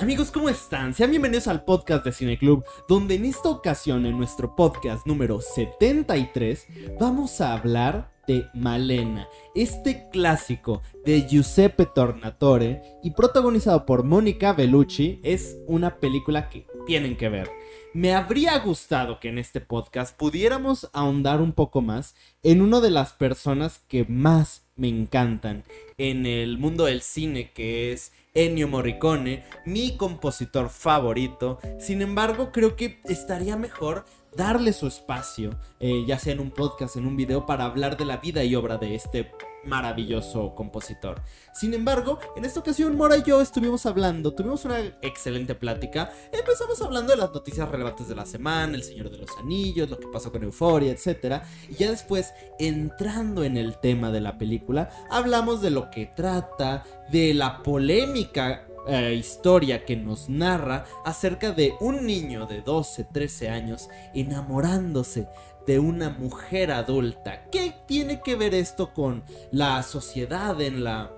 Amigos, ¿cómo están? Sean bienvenidos al podcast de Cine Club, donde en esta ocasión, en nuestro podcast número 73, vamos a hablar de Malena, este clásico de Giuseppe Tornatore y protagonizado por Mónica Bellucci, es una película que tienen que ver. Me habría gustado que en este podcast pudiéramos ahondar un poco más en una de las personas que más me encantan en el mundo del cine, que es Ennio Morricone, mi compositor favorito. Sin embargo, creo que estaría mejor darle su espacio, eh, ya sea en un podcast, en un video, para hablar de la vida y obra de este maravilloso compositor. Sin embargo, en esta ocasión Mora y yo estuvimos hablando, tuvimos una excelente plática, empezamos hablando de las noticias relevantes de la semana, El Señor de los Anillos, lo que pasó con Euforia, etc. Y ya después, entrando en el tema de la película, hablamos de lo que trata, de la polémica eh, historia que nos narra acerca de un niño de 12, 13 años enamorándose de una mujer adulta. ¿Qué tiene que ver esto con la sociedad en la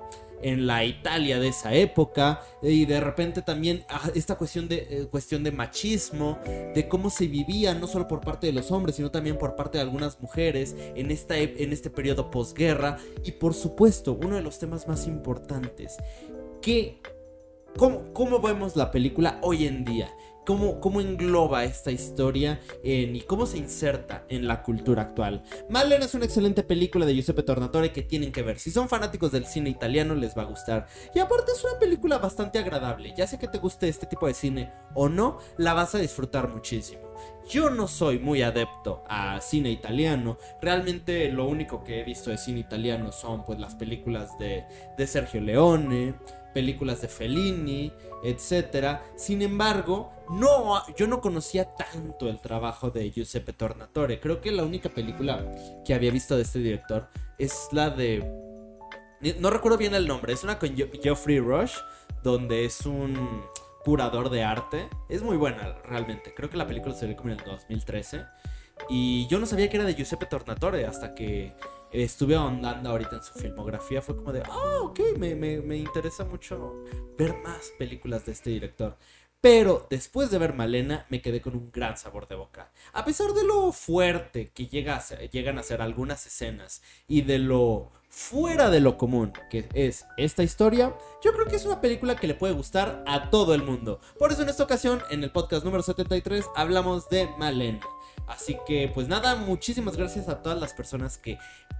en la Italia de esa época y de repente también ah, esta cuestión de eh, cuestión de machismo, de cómo se vivía no solo por parte de los hombres, sino también por parte de algunas mujeres en esta en este periodo posguerra. Y por supuesto, uno de los temas más importantes, que cómo, cómo vemos la película hoy en día cómo, engloba esta historia y cómo se inserta en la cultura actual. Malena es una excelente película de Giuseppe Tornatore que tienen que ver. Si son fanáticos del cine italiano les va a gustar. Y aparte es una película bastante agradable. Ya sea que te guste este tipo de cine o no, la vas a disfrutar muchísimo. Yo no soy muy adepto a cine italiano. Realmente lo único que he visto de cine italiano son pues las películas de, de Sergio Leone, películas de Fellini, etc. Sin embargo, no, yo no conocía tanto el trabajo de Giuseppe Tornatore. Creo que la única película que había visto de este director es la de... No recuerdo bien el nombre, es una con Geoffrey Rush, donde es un curador de arte. Es muy buena realmente. Creo que la película se ve como en el 2013. Y yo no sabía que era de Giuseppe Tornatore hasta que estuve ahondando ahorita en su filmografía, fue como de, ah, ok, me, me, interesa mucho ver más películas de este director. Pero después de ver Malena me quedé con un gran sabor de boca. A pesar de lo fuerte que llega llegan a ser algunas escenas y de lo fuera de lo común que es esta historia, yo creo que es una película que le puede gustar a todo el mundo. Por eso en esta ocasión, en el podcast número 73, hablamos de Malena. Así que pues nada, muchísimas gracias a todas las personas que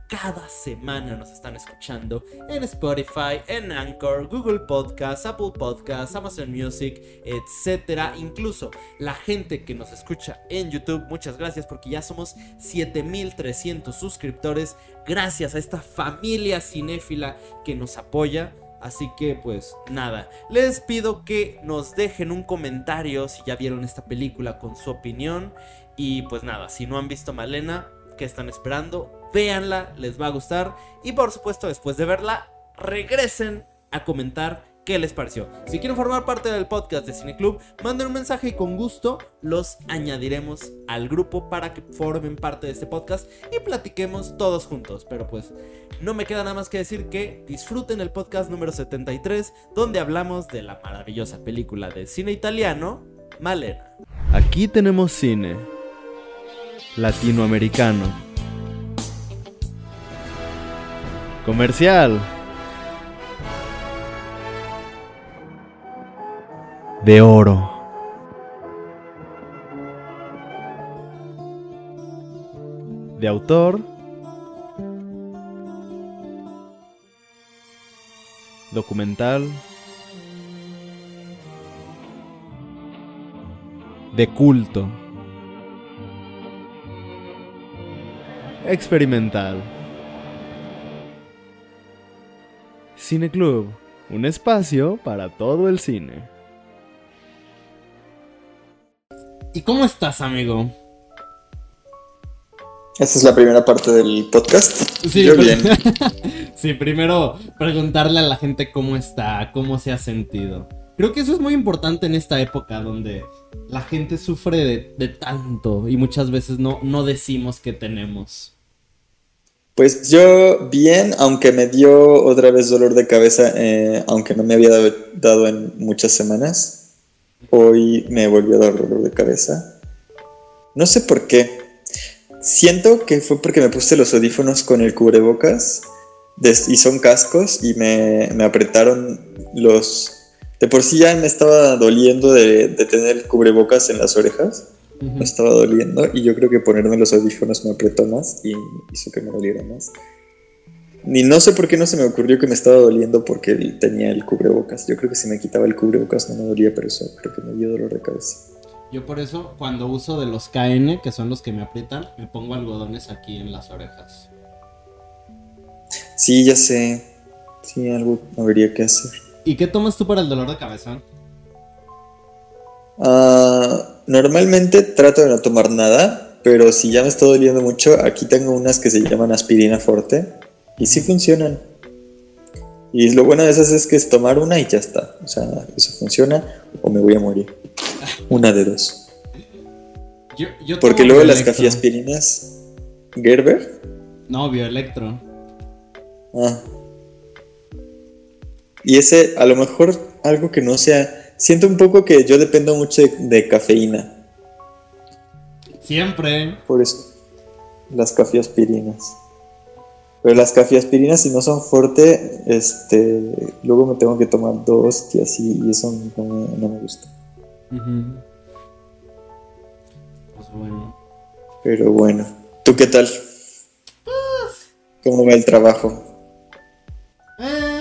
cada semana nos están escuchando en Spotify, en Anchor, Google Podcasts, Apple Podcasts, Amazon Music, etcétera. Incluso la gente que nos escucha en YouTube, muchas gracias porque ya somos 7300 suscriptores. Gracias a esta familia cinéfila que nos apoya. Así que pues nada, les pido que nos dejen un comentario si ya vieron esta película con su opinión. Y pues nada, si no han visto Malena, ¿qué están esperando? Véanla, les va a gustar. Y por supuesto, después de verla, regresen a comentar qué les pareció. Si quieren formar parte del podcast de Cine Club, manden un mensaje y con gusto los añadiremos al grupo para que formen parte de este podcast y platiquemos todos juntos. Pero pues no me queda nada más que decir que disfruten el podcast número 73 donde hablamos de la maravillosa película de cine italiano, Malena. Aquí tenemos cine latinoamericano. Comercial. De oro. De autor. Documental. De culto. Experimental. Cine Club, un espacio para todo el cine. ¿Y cómo estás, amigo? Esta es la primera parte del podcast. Sí, Yo bien. sí, primero preguntarle a la gente cómo está, cómo se ha sentido. Creo que eso es muy importante en esta época donde la gente sufre de, tanto y muchas veces no, no decimos que tenemos. Pues yo bien, aunque me dio otra vez dolor de cabeza, eh, aunque no me había dado, en muchas semanas. hoy me volvió a dar dolor de cabeza. No sé por qué. Siento que fue porque me puse los audífonos con el cubrebocas y son cascos y me, me apretaron los... De por sí ya me estaba doliendo de, de tener el cubrebocas en las orejas. Ujú. Me estaba doliendo y yo creo que ponerme los audífonos me apretó más y hizo que me doliera más. Ni no sé por qué no se me ocurrió que me estaba doliendo porque tenía el cubrebocas. Yo creo que si me quitaba el cubrebocas no me dolía, pero eso creo que me dio dolor de cabeza. Yo por eso, cuando uso de los KN, que son los que me aprietan, me pongo algodones aquí en las orejas. Sí, ya sé. Sí, algo habría que hacer. ¿Y qué tomas tú para el dolor de cabeza? Ah, normalmente trato de no tomar nada, pero si ya me está doliendo mucho, aquí tengo unas que se llaman aspirina forte y sí funcionan. Y lo bueno de esas es que es tomar una y ya está. O sea, eso funciona o me voy a morir. Una de dos. Yo, yo Porque luego las cafiaspirinas. ¿Gerber? No, bioelectro. Ah. Y ese, a lo mejor algo que no sea. Siento un poco que yo dependo mucho de, de cafeína. Siempre. Por eso. Las cafiaspirinas. Pero las cafiaspirinas, si no son fuerte, este. Luego me tengo que tomar dos y así. Y eso no me, no me gusta. Pues bueno. Pero bueno. ¿Tú qué tal? ¿Cómo va el trabajo? Eh,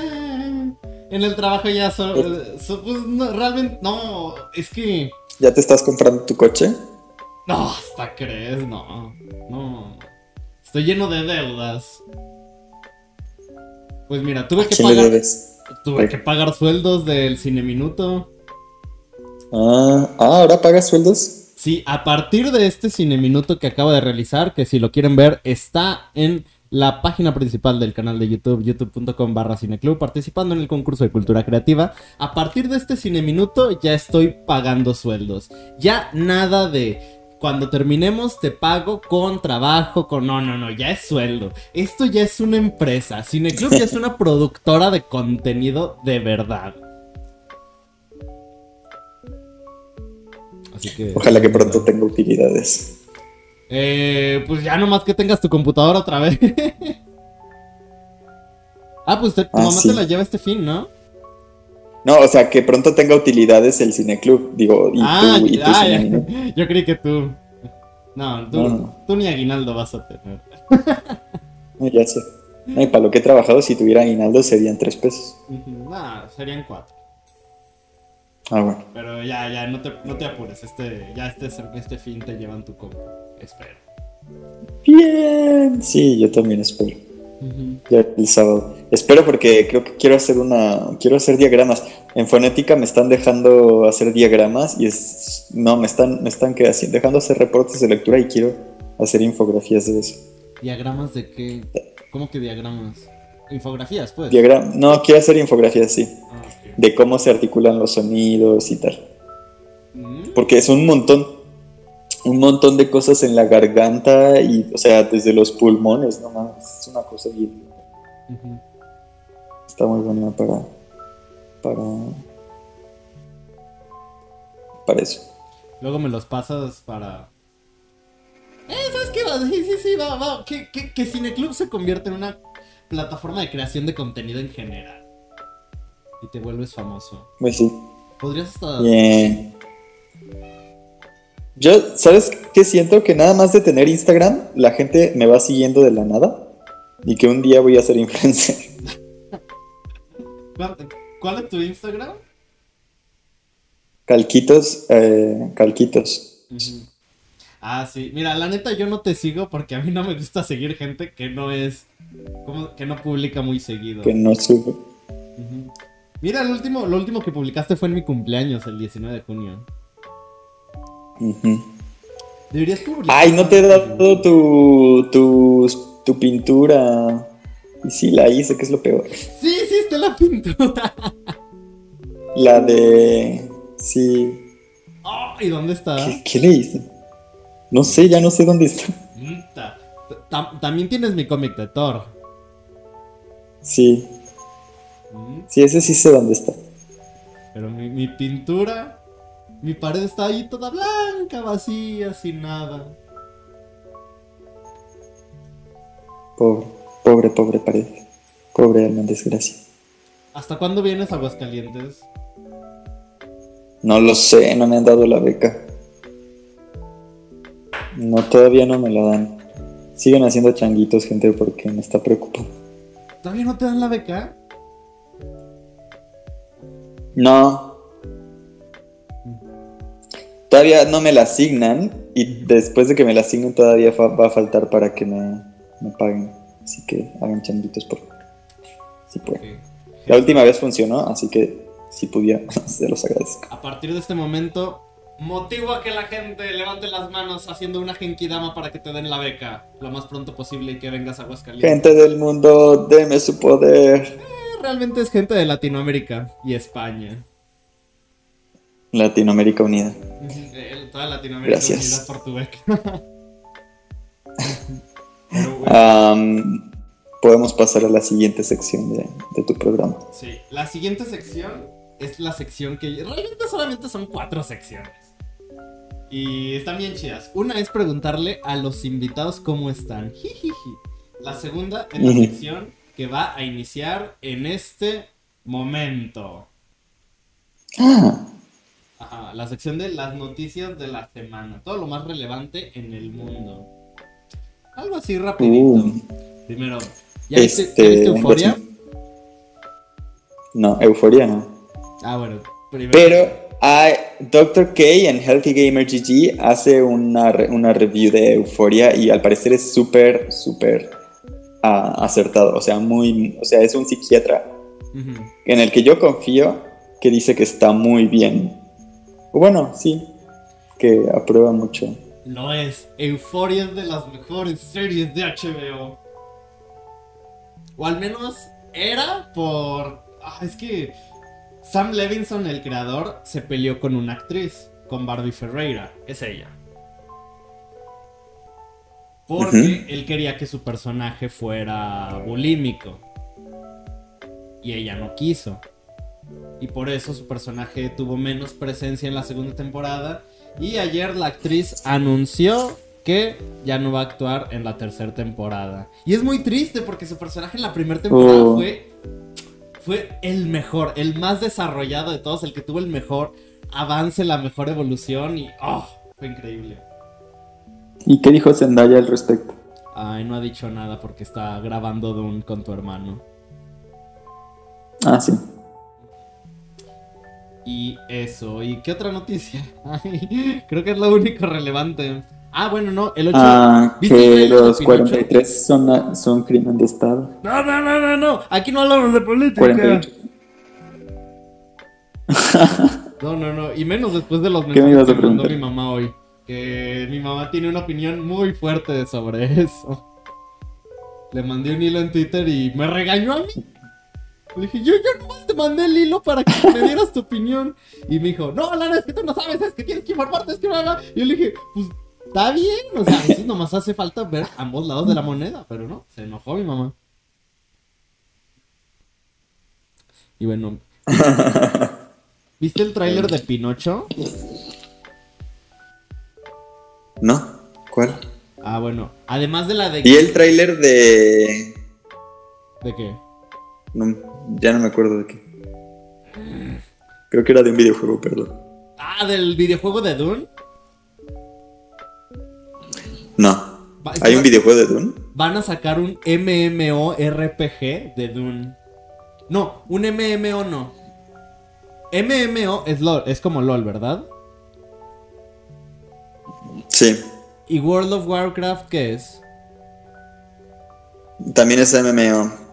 en el trabajo ya solo. so- pues no, realmente. No, es que. ¿Ya te estás comprando tu coche? No, hasta crees, no. No. Estoy lleno de deudas. Pues mira, tuve ¿A que quién le pagar. debes? Tuve que pagar sueldos del cine minuto. Ah, ah, ¿ahora pagas sueldos? Sí, a partir de este cine minuto que acabo de realizar, que si lo quieren ver, está en la página principal del canal de YouTube, youtube.com barra cineclub, participando en el concurso de cultura creativa. A partir de este cine minuto ya estoy pagando sueldos. Ya nada de cuando terminemos te pago con trabajo, con... No, no, no, ya es sueldo. Esto ya es una empresa. Cineclub ya es una productora de contenido de verdad. Así que... Ojalá que pronto tenga utilidades. Eh, pues ya nomás que tengas tu computadora otra vez. ah, pues te- tu Ah, mamá sí. te la lleva este fin, ¿no? No, o sea, que pronto tenga utilidades el cineclub. Digo, y ah, tú, y tu ah, ya. yo creí que tú. No, tú, No, no. tú ni aguinaldo vas a tener. No, ya sé. No, para lo que he trabajado, si tuviera aguinaldo serían tres pesos. Nah, serían cuatro. Ah, bueno. Pero ya, ya, no te, no te apures. Este, ya este, este fin te llevan tu compu. Espero. Bien. Sí, yo también espero. Ya el sábado. Espero porque creo que quiero hacer una. Quiero hacer diagramas. En fonética me están dejando hacer diagramas y es. No, me están, me están así- dejando hacer reportes de lectura y quiero hacer infografías de eso. ¿Diagramas de qué? ¿Cómo que diagramas? Infografías, pues. Diagram... No, quiero hacer infografías, sí. Ah. De cómo se articulan los sonidos y tal. Mm, Porque es un montón, un montón de cosas en la garganta y, o sea, desde los pulmones, no mames, es una cosa bien, está muy buena para, para, para eso. Luego me los pasas para. Eh, ¿sabes qué? Va? Sí, sí, sí, va, va. Que, que, que Cineclub se convierte en una plataforma de creación de contenido en general. Y te vuelves famoso. Pues sí, Podrías hasta. bien. Yo, ¿sabes qué siento? Que nada más de tener Instagram, la gente me va siguiendo de la nada y que un día voy a ser influencer. ¿Cuál, es tu Instagram? Calquitos, eh, calquitos. Ah, sí. Mira, la neta yo no te sigo porque a mí no me gusta seguir gente que no es. como que no publica muy seguido. Que no sube. Mira, lo último, lo último que publicaste fue en mi cumpleaños, el 19 de junio. Deberías publicar. Ay, no te he dado tu, tu, tu pintura. Y sí, la hice, que es lo peor. Sí, sí, está la pintura. La de... Sí. Oh, ¿Y dónde está? ¿Qué, qué le hice? No sé, ya no sé dónde está. También tienes mi cómic de Thor. Sí, Mm, sí, ese sí sé dónde está. Pero mi, mi pintura. Mi pared está ahí toda blanca, vacía, sin nada. Pobre, pobre, pobre pared. Pobre alma en desgracia. ¿Hasta cuándo vienes a Aguascalientes? No lo sé, no me han dado la beca. No, todavía no me la dan. Siguen haciendo changuitos, gente, porque me está preocupando. ¿Todavía no te dan la beca? No. Todavía no me la asignan y después de que me la asignen todavía va a faltar para que me, me paguen. Así que hagan changuitos, por favor. Si pueden. La última vez funcionó, así que si pudiera, se los agradezco. A partir de este momento, motivo a que la gente levante las manos haciendo una genkidama para que te den la beca lo más pronto posible y que vengas a Aguascalientes. Gente del mundo, deme su poder. Eh, Realmente es gente de Latinoamérica y España. Latinoamérica Unida. Toda Latinoamérica Gracias. por tu beca. Bueno, podemos pasar a la siguiente sección de, de tu programa. sí. La siguiente sección es la sección que realmente solamente son cuatro secciones. Y están bien chidas. Una es preguntarle a los invitados cómo están. Jijiji. La segunda es la sección que va a iniciar en este momento. Ah, Ajá, la sección de las noticias de la semana. Todo lo más relevante en el mundo. Algo así rapidito. Uh. Primero, ¿ya viste, Este, ¿ya viste Euforia? no, euforia no. Ah, bueno. Primero, Pero hay, Dr. K en Healthy Gamer GG hace una, re- una review de Euforia y al parecer es súper, súper ah, acertado. O sea, muy, o sea, es un psiquiatra en el que yo confío que dice que está muy bien. Bueno, sí, que aprueba mucho. Lo es. Euforia es de las mejores series de HBO. O al menos era por... Ah, es que Sam Levinson, el creador, se peleó con una actriz, con Barbie Ferreira. Es ella. Porque él quería que su personaje fuera bulímico. Y ella no quiso. Y por eso su personaje tuvo menos presencia en la segunda temporada. Y ayer la actriz anunció que ya no va a actuar en la tercera temporada. Y es muy triste porque su personaje en la primera temporada Oh. fue, fue el mejor, el más desarrollado de todos, el que tuvo el mejor avance, la mejor evolución y oh, fue increíble. ¿Y qué dijo Zendaya al respecto? Ay, no ha dicho nada porque está grabando Dune con tu hermano. Ah, sí. Y eso, ¿y qué otra noticia? Ay, creo que es lo único relevante. Ah, bueno, no, el 8. Ah, ¿Viste el que los Pinocho? 43 son, son crimen de Estado. No, no, no, no, no, aquí no hablamos de política. 48. No, no, no, y menos después de los ¿Qué me ibas a que mandó mi mamá hoy. Que mi mamá tiene una opinión muy fuerte sobre eso. Le mandé un hilo en Twitter y me regañó a mí. Le dije, yo, yo nomás te mandé el hilo para que me dieras tu opinión. Y me dijo, no, Lara, es que tú no sabes, es que tienes que informarte, es que bla, bla". Y yo le dije, pues está bien, o sea, a veces nomás hace falta ver ambos lados de la moneda, pero no, se enojó mi mamá. Y bueno, ¿viste el tráiler de Pinocho? ¿No? ¿Cuál? Ah, bueno, además de la de... Y el tráiler de... ¿De qué? No, ya no me acuerdo de qué. Creo que era de un videojuego, perdón. Ah, del videojuego de Dune. No. ¿Hay un videojuego de Dune? Van a sacar un MMORPG de Dune. No, un MMO no. MMO es LOL, es como LOL, ¿verdad? Sí. ¿Y World of Warcraft qué es? También es MMO.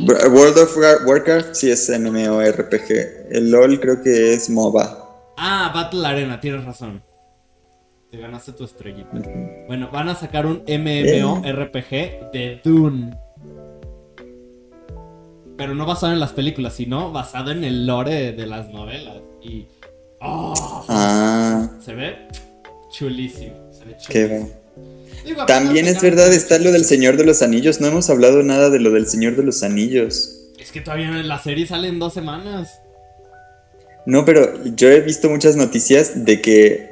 World of War- Warcraft sí es MMORPG. El LOL creo que es MOBA. Ah, Battle Arena, tienes razón. Te ganaste tu estrellita. Bueno, van a sacar un MMORPG de Dune. Pero no basado en las películas, sino basado en el lore de las novelas. Y. ¡Oh! Ah, Se ve chulísimo. Se ve qué chulísimo. Digo, También es verdad, está lo del Señor de los Anillos. No hemos hablado nada de lo del Señor de los Anillos. Es que todavía en la serie sale en dos semanas. No, pero yo he visto muchas noticias de que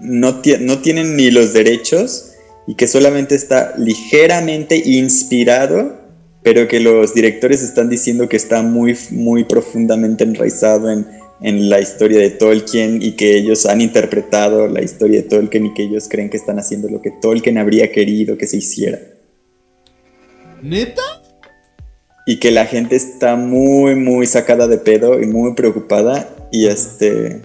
no, no tienen ni los derechos y que solamente está ligeramente inspirado, pero que los directores están diciendo que está muy, muy profundamente enraizado en, en la historia de Tolkien y que ellos han interpretado la historia de Tolkien y que ellos creen que están haciendo lo que Tolkien habría querido que se hiciera. ¿Neta? Y que la gente está muy, muy sacada de pedo y muy preocupada y este...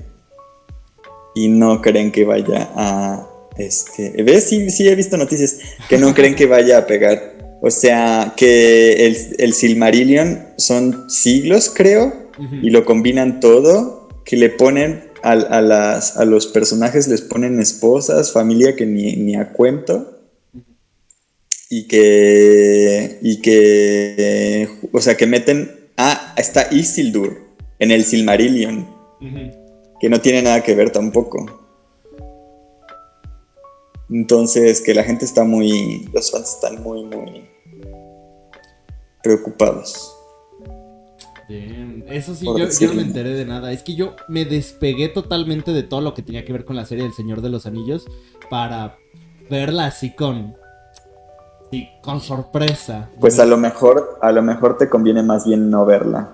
Y no creen que vaya a... Este, ¿Ves? Sí, sí he visto noticias que no creen que vaya a pegar. O sea, que el, el Silmarillion son siglos, creo, y lo combinan todo, que le ponen a, las, a los personajes, les ponen esposas, familia que ni, a cuento, y que, y que, o sea, que meten, ah, está Isildur en el Silmarillion, que no tiene nada que ver tampoco. Entonces, que la gente está muy, los fans están muy, muy preocupados. Eso sí, yo, no me enteré de nada. Es que yo me despegué totalmente de todo lo que tenía que ver con la serie del Señor de los Anillos para verla así con. Sí, con sorpresa. Pues a lo mejor, a lo mejor te conviene más bien no verla.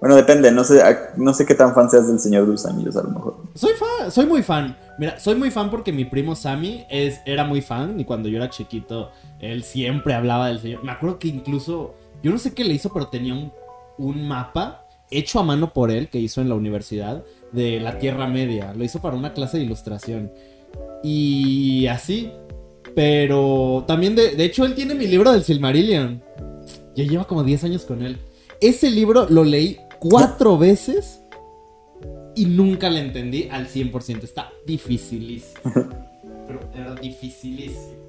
Bueno, depende, no sé, no sé qué tan fan seas del Señor de los Anillos, a lo mejor. Soy fan, soy muy fan. Mira, soy muy fan porque mi primo Sammy es, era muy fan y cuando yo era chiquito, él siempre hablaba del Señor. Me acuerdo que incluso, yo no sé qué le hizo, pero tenía un un mapa hecho a mano por él que hizo en la universidad de la Tierra Media. Lo hizo para una clase de ilustración. Y así. Pero también, de, de hecho, él tiene mi libro del Silmarillion. Ya lleva como 10 años con él. Ese libro lo leí cuatro veces y nunca le entendí al 100%. Está dificilísimo. Pero era dificilísimo.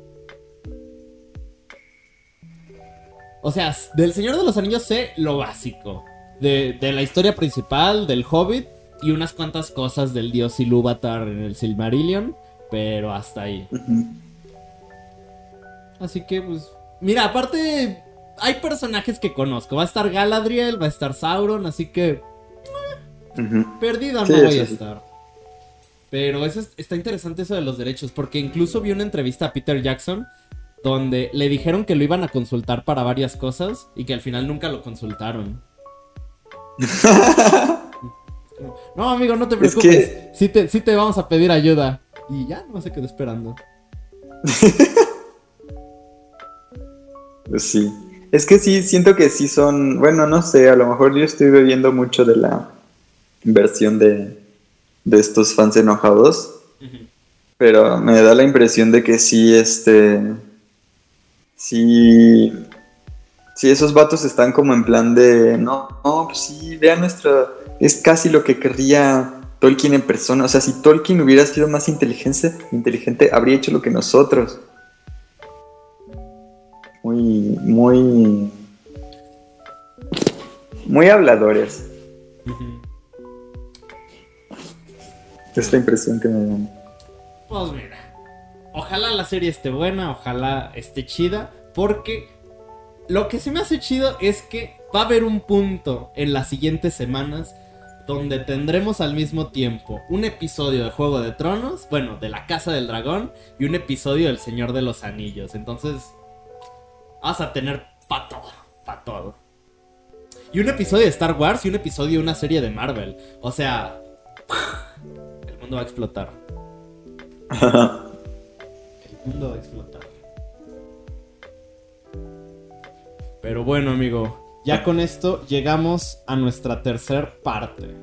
O sea, del Señor de los Anillos sé lo básico. De, la historia principal, del Hobbit y unas cuantas cosas del dios Ilúvatar en el Silmarillion, pero hasta ahí. Así que, pues. Mira, aparte, hay personajes que conozco. Va a estar Galadriel, va a estar Sauron, así que. Perdida no voy a estar. Pero eso está interesante eso de los derechos, porque incluso vi una entrevista a Peter Jackson donde le dijeron que lo iban a consultar para varias cosas y que al final nunca lo consultaron. no, amigo, no te preocupes. sí, te, te vamos a pedir ayuda. Y ya, no se quedó esperando. pues sí. Es que sí, siento que sí son. Bueno, no sé, a lo mejor yo estoy bebiendo mucho de la versión de, de estos fans enojados. Pero me da la impresión de que sí, este sí, sí, esos vatos están como en plan de, no, no, pues sí, vean nuestra, es casi lo que querría Tolkien en persona. O sea, si Tolkien hubiera sido más inteligente, inteligente habría hecho lo que nosotros. Muy, muy, muy habladores. Esta impresión que me dan. Pues mira. Ojalá la serie esté buena, ojalá esté chida, porque lo que se me hace chido es que va a haber un punto en las siguientes semanas donde tendremos al mismo tiempo un episodio de Juego de Tronos, bueno, de la Casa del Dragón, y un episodio del Señor de los Anillos. Entonces, vas a tener para todo, para todo. Y un episodio de Star Wars y un episodio de una serie de Marvel. O sea, el mundo va a explotar. mundo a explotar. Pero bueno, amigo, ya con esto llegamos a nuestra tercer parte.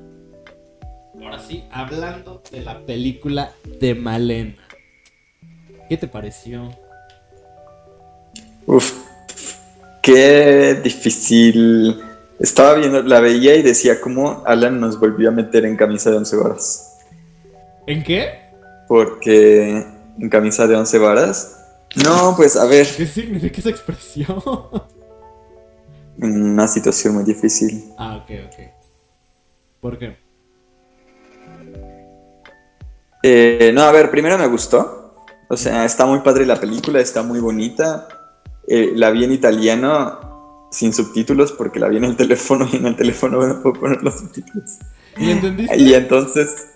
Ahora sí, hablando de la película de Malena. ¿Qué te pareció? Uf, qué difícil. Estaba viendo, la veía y decía cómo Alan nos volvió a meter en camisa de once horas. ¿En qué? Porque en camisa de once varas. No, pues a ver. ¿Qué significa esa expresión? Una situación muy difícil. Ah, ok, ok. ¿Por qué? Eh, no, a ver, primero me gustó. O sea, está muy padre la película, está muy bonita. Eh, la vi en italiano sin subtítulos porque la vi en el teléfono y en el teléfono no puedo poner los subtítulos. ¿Y entendiste? Y entonces,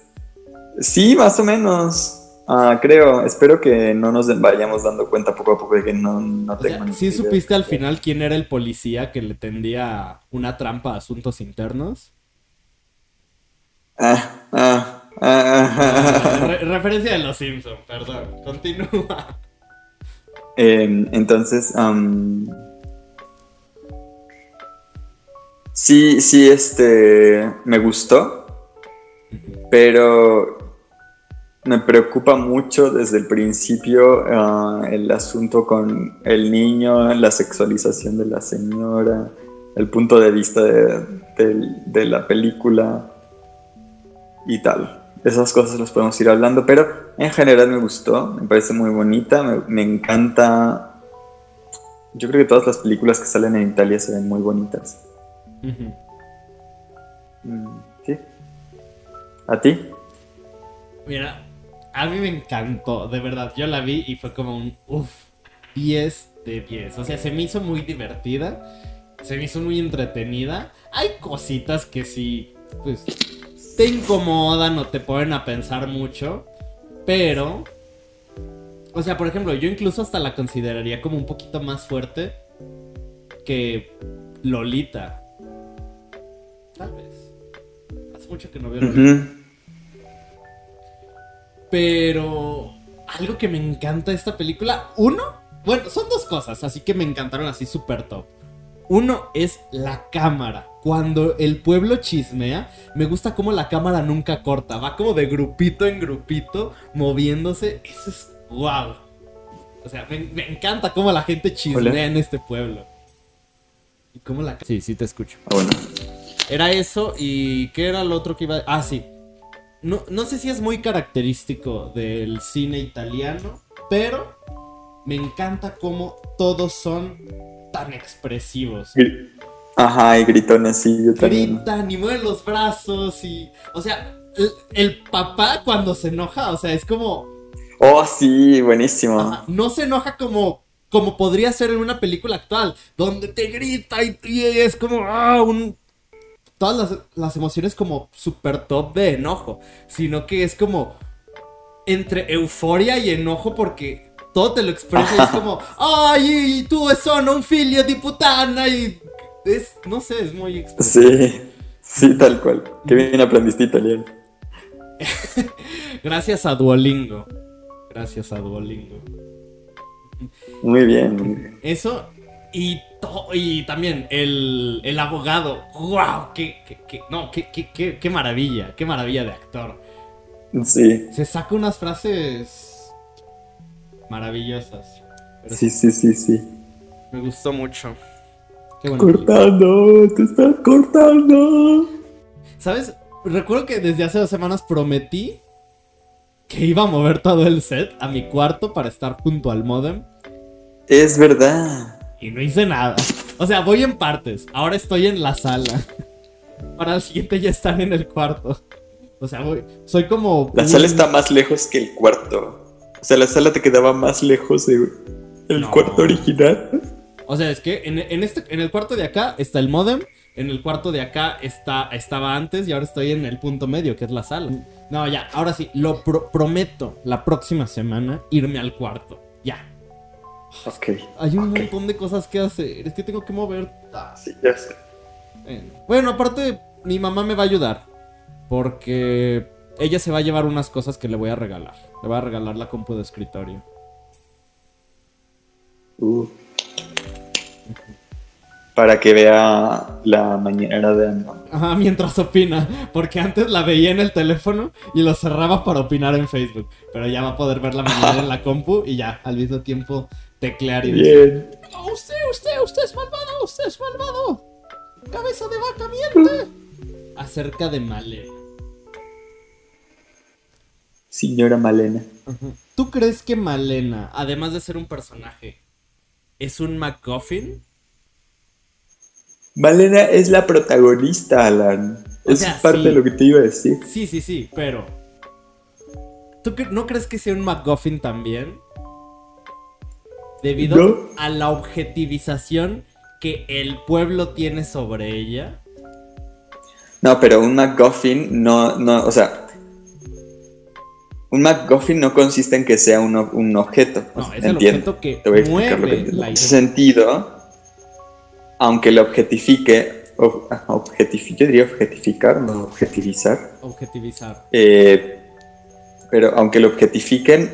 sí, más o menos. Ah, creo, espero que no nos vayamos dando cuenta poco a poco de que no, no sea, tengo ni ¿Sí supiste al final quién era el policía que le tendía una trampa a asuntos internos? Ah, ah, ah, ah, ah. Re- referencia de los Simpsons, perdón. Continúa. Em, entonces, sí, sí, este, me gustó, pero me preocupa mucho desde el principio ah, el asunto con el niño, la sexualización de la señora, el punto de vista de, la película y tal. Esas cosas las podemos ir hablando, pero en general me gustó, me parece muy bonita, me, me encanta. Yo creo que todas las películas que salen en Italia se ven muy bonitas. Mm, ¿Sí? ¿A ti? Mira, a mí me encantó, de verdad. Yo la vi y fue como un uff, 10 de 10. O sea, se me hizo muy divertida, se me hizo muy entretenida. Hay cositas que sí, pues, te incomodan o te ponen a pensar mucho, pero. O sea, por ejemplo, yo incluso hasta la consideraría como un poquito más fuerte que Lolita. Tal vez. Hace mucho que no veo Lolita. Pero algo que me encanta de esta película, uno, bueno, son dos cosas, así que me encantaron así súper top. Uno es la cámara. Cuando el pueblo chismea, me gusta cómo la cámara nunca corta, va como de grupito en grupito, moviéndose. Eso es wow. O sea, me, me encanta cómo la gente chismea Hola. en este pueblo. Y cómo la... Sí, sí te escucho. Ah, bueno. Era eso y ¿qué era lo otro que iba a... Ah, sí. No, no sé si es muy característico del cine italiano, pero me encanta cómo todos son tan expresivos. Ajá, y gritones, sí, yo también. Gritan y mueven los brazos y... O sea, el, el papá cuando se enoja, o sea, es como... Oh, sí, buenísimo. Ajá, no se enoja como, como podría ser en una película actual, donde te grita y, y es como ah, un, todas las, las emociones como super top de enojo, sino que es como entre euforia y enojo porque todo te lo expresa y es como, ay, tú sono un figlio di putana y es, no sé, es muy expresivo. Sí, sí, tal cual. Qué bien aprendiste italiano. Gracias a Duolingo. Gracias a Duolingo. Muy bien, muy bien. Eso y, y también el, el abogado. ¡Wow! ¡Qué, qué, qué- no, qué, qué, qué, qué maravilla! ¡Qué maravilla de actor! Sí, Se saca unas frases maravillosas. Pero sí, sí, sí, sí. Me gustó mucho. Qué. Cortando, te estás cortando. ¿Sabes? Recuerdo que desde hace dos semanas prometí que iba a mover todo el set a mi cuarto para estar junto al modem. Es verdad. Y no hice nada. O sea, voy en partes. Ahora estoy en la sala. Para el siguiente ya estar en el cuarto. O sea, voy. Soy como. La sala está más lejos que el cuarto. O sea, la sala te quedaba más lejos de el No. cuarto original. O sea, es que en, en este, en el cuarto de acá está el modem. En el cuarto de acá está, estaba antes y ahora estoy en el punto medio, que es la sala. No, ya, ahora sí, lo pro- prometo la próxima semana irme al cuarto. Ya. Ok. Hay un montón de cosas que hacer. Es que tengo que mover. Ah, sí, ya sé. Bueno. Aparte, mi mamá me va a ayudar. Porque ella se va a llevar unas cosas que le voy a regalar. Le voy a regalar la compu de escritorio. Uh. Para que vea la mañana de. Ajá, mientras opina. Porque antes la veía en el teléfono y lo cerraba para opinar en Facebook. Pero ya va a poder ver la mañana en la compu y ya, al mismo tiempo, teclear y decir: Bien. "No, Usted, usted, usted es malvado, usted es malvado. Cabeza de vaca miente. Acerca de Malena. Señora Malena. ¿Tú crees que Malena, además de ser un personaje, es un MacGuffin? Malena es la protagonista, Alan. O Es sea, parte sí. de lo que te iba a decir. Sí, sí, sí, pero. ¿Tú no crees que sea un MacGuffin también? Debido ¿No? a la objetivización que el pueblo tiene sobre ella. No, pero un MacGuffin no, no, o sea, un MacGuffin no consiste en que sea un, un objeto. No, es el objeto que Te voy a explicar lo que mueve entiendo. la En ese sentido, aunque lo objetifique, yo diría objetificar, no objetivizar, Objetivizar. eh, pero aunque lo objetifiquen,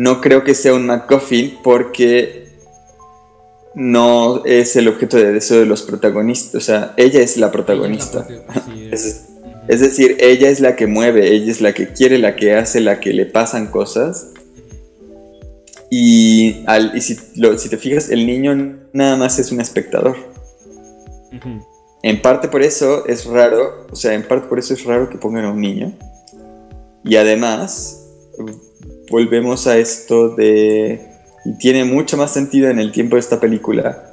no creo que sea un MacGuffin porque no es el objeto de deseo de los protagonistas. O sea, ella es la protagonista. Es decir, ella es la que mueve, ella es la que quiere, la que hace, la que le pasan cosas. Y, al- y si, lo- si te fijas, el niño nada más es un espectador. En parte por eso es raro, o sea, en parte por eso es raro que pongan a un niño. Y además, volvemos a esto de... Y tiene mucho más sentido en el tiempo de esta película.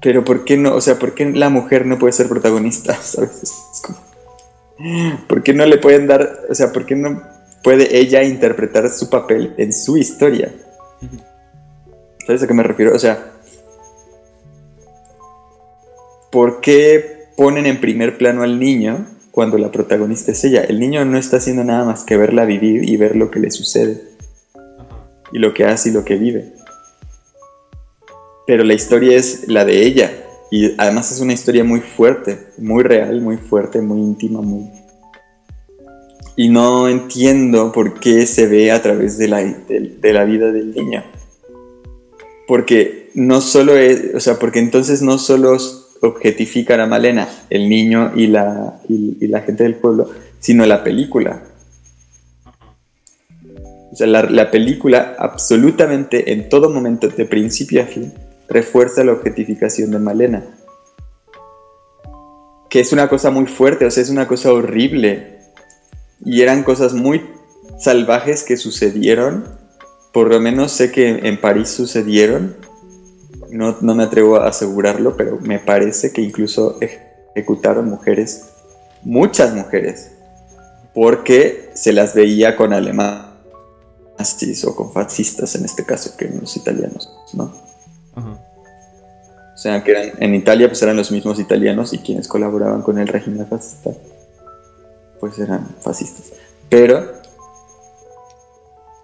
pero ¿por qué no? O sea, ¿por qué la mujer no puede ser protagonista? ¿Sabes? Es como- ¿Por qué no le pueden dar, o sea, por qué no puede ella interpretar su papel en su historia? ¿Sabes a qué me refiero? O sea, ¿por qué ponen en primer plano al niño cuando la protagonista es ella? El niño no está haciendo nada más que verla vivir y ver lo que le sucede y lo que hace y lo que vive. Pero la historia es la de ella y además es una historia muy fuerte, muy real, muy fuerte, muy íntima, muy... Y no entiendo por qué se ve a través de la, de, de la vida del niño. Porque no solo es, o sea, porque entonces no solo objetifican a Malena, el niño y la, y, la gente del pueblo, sino la película. O sea, la, la película absolutamente en todo momento, de principio a fin, refuerza la objetificación de Malena. Que es una cosa muy fuerte, o sea, es una cosa horrible. Y eran cosas muy salvajes que sucedieron. Por lo menos sé que en París sucedieron. No, no me atrevo a asegurarlo, pero me parece que incluso ejecutaron mujeres, muchas mujeres, porque se las veía con alemanes o con fascistas en este caso, que eran los italianos, ¿no? Ajá. O sea, que eran, en Italia pues eran los mismos italianos y quienes colaboraban con el régimen fascista, pues eran fascistas. Pero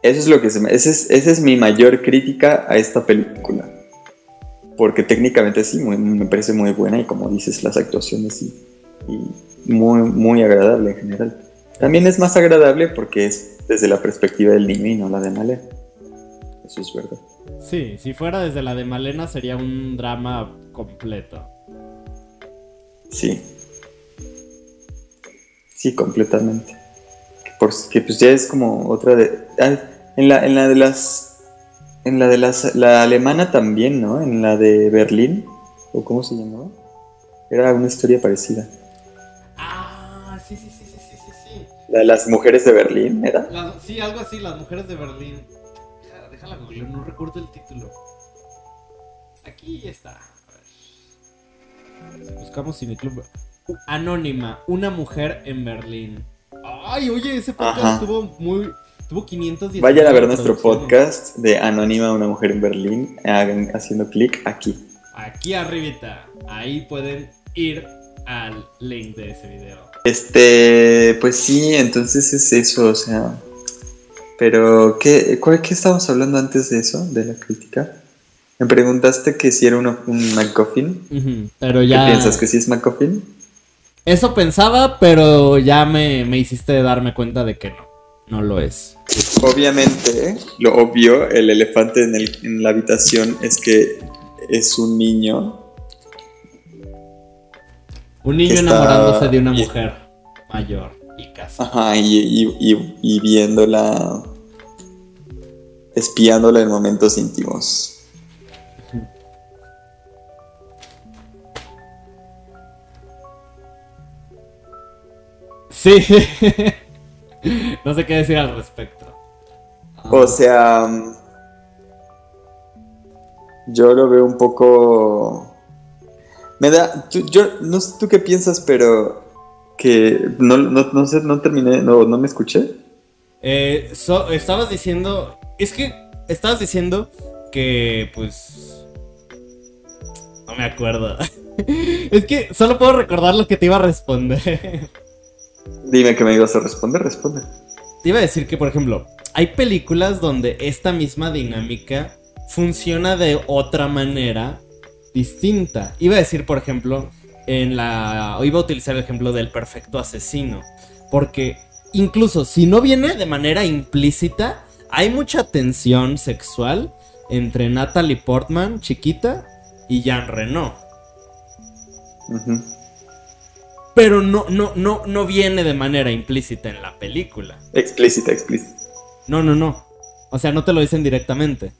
eso es lo que se me, ese es, esa es mi mayor crítica a esta película. Porque técnicamente sí, muy- me parece muy buena y como dices, las actuaciones sí. Y muy, muy agradable en general. También es más agradable porque es desde la perspectiva del niño y no la de Malé. Eso es verdad. Sí, si fuera desde la de Malena sería un drama completo. Sí. Sí, completamente. Porque pues ya es como otra de. ah, en la, en la de las. En la de las. La alemana también, ¿no? En la de Berlín. ¿O cómo se llamaba? Era una historia parecida. Ah, sí, sí, sí, sí, sí, sí. La de las mujeres de Berlín, ¿era? Sí, algo así, las mujeres de Berlín. Déjala googlear, no recuerdo el título. Aquí está. A ver. Buscamos Cineclub. Anónima, una mujer en Berlín. Ay, oye, ese podcast Ajá. tuvo muy. Tuvo 510. Vayan a ver nuestro podcast de Anónima, una mujer en Berlín. Hagan haciendo clic aquí. Aquí arribita. Ahí pueden ir al link de ese video. Este, pues sí, entonces es eso, o sea. Pero, ¿qué, cuál- qué estábamos hablando antes de eso, de la crítica? Me preguntaste que si era uno- un MacGuffin. Ujú, Pero ¿Qué ya. piensas que sí es MacGuffin? Eso pensaba, pero ya me, me hiciste darme cuenta de que no. No lo es. Obviamente, lo obvio, el elefante en, el- en la habitación es que es un niño. Un niño enamorándose de una y- mujer mayor y casada. Ajá, y, y- y- y viéndola. espiándola en momentos íntimos. Sí. no sé qué decir al respecto. Ah, O sea, yo lo veo un poco... Me da... yo no sé tú qué piensas, pero que no, no, no sé, no terminé, no, no me escuché. eh, so- estabas diciendo. Es que estabas diciendo que, pues. No me acuerdo. es que solo puedo recordar lo que te iba a responder. Dime que me ibas a responder, responde. Te iba a decir que, por ejemplo, hay películas donde esta misma dinámica funciona de otra manera distinta. Iba a decir, por ejemplo, en la. Iba a utilizar el ejemplo del perfecto asesino. Porque incluso si no viene de manera implícita, hay mucha tensión sexual entre Natalie Portman, chiquita, y Jean Reno. Pero no, no, no, no viene de manera implícita en la película. Explícita, explícita. No, no, no. O sea, no te lo dicen directamente.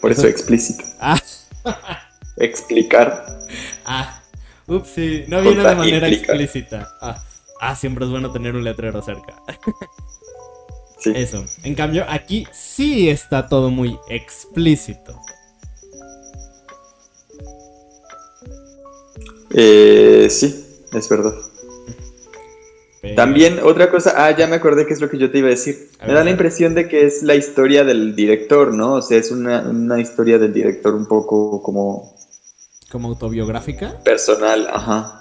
Por eso, explícito. Ah. Explicar. Ah. Ups, sí. No viene de manera explícita. Ah. ah, siempre es bueno tener un letrero cerca. sí. Eso. En cambio, aquí sí está todo muy explícito. Eh, sí, es verdad. También otra cosa, ah, ya me acordé que es lo que yo te iba a decir. me da la impresión de que es la historia del director, ¿no? O sea, es una, historia del director un poco como... ¿Como autobiográfica? Personal, ajá.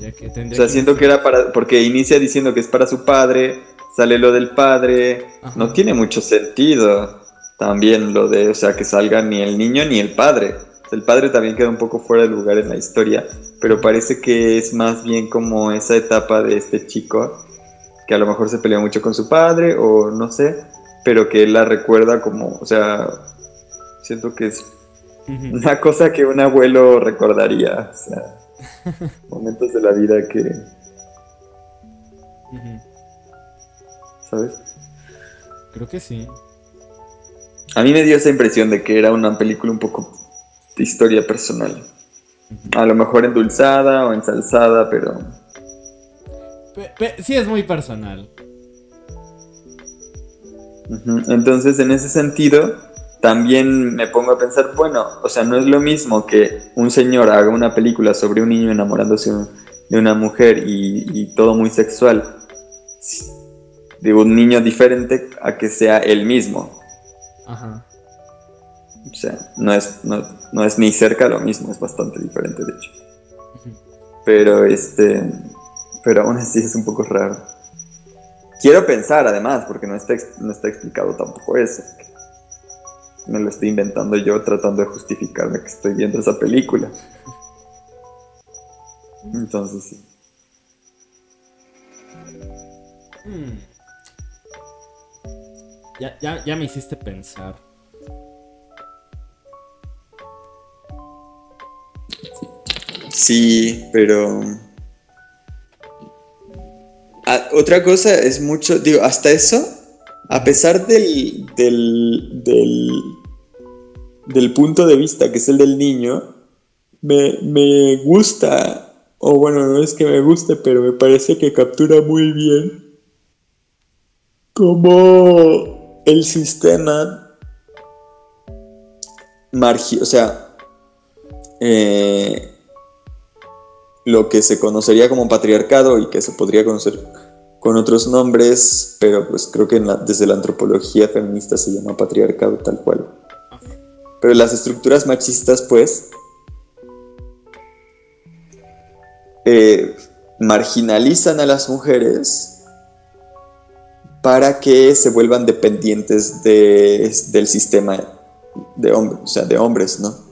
o sea, siento que era para... Porque inicia diciendo que es para su padre, sale lo del padre, no tiene mucho sentido también lo de, o sea, que salga ni el niño ni el padre. El padre también queda un poco fuera de lugar en la historia, pero parece que es más bien como esa etapa de este chico, que a lo mejor se pelea mucho con su padre o no sé, pero que él la recuerda como, o sea, siento que es una cosa que un abuelo recordaría, o sea, momentos de la vida que... ¿Sabes? Creo que sí. A mí me dio esa impresión de que era una película un poco historia personal. A lo mejor endulzada o ensalzada, pero... sí es muy personal. Entonces, en ese sentido, también me pongo a pensar, bueno, o sea, no es lo mismo que un señor haga una película sobre un niño enamorándose de una mujer y, y todo muy sexual, de un niño diferente a que sea el mismo. Ajá. O sea, no es, no, es ni cerca lo mismo, es bastante diferente de hecho. Pero este. Pero aún así es un poco raro. Quiero pensar además, porque no está, no está explicado tampoco eso. Me lo estoy inventando yo tratando de justificarme que estoy viendo esa película. Entonces sí. Hmm. Ya, ya, ya me hiciste pensar. Sí, pero... Ah, otra cosa es mucho, digo, hasta eso, a pesar del, del, del, punto de vista que es el del niño, me, me gusta, o bueno, no es que me guste, pero me parece que captura muy bien como el sistema margi o sea, eh, lo que se conocería como patriarcado y que se podría conocer con otros nombres, pero pues creo que desde la antropología feminista se llama patriarcado tal cual. Pero las estructuras machistas pues eh, marginalizan a las mujeres para que se vuelvan dependientes del sistema de hombres, o sea, de hombres, ¿no?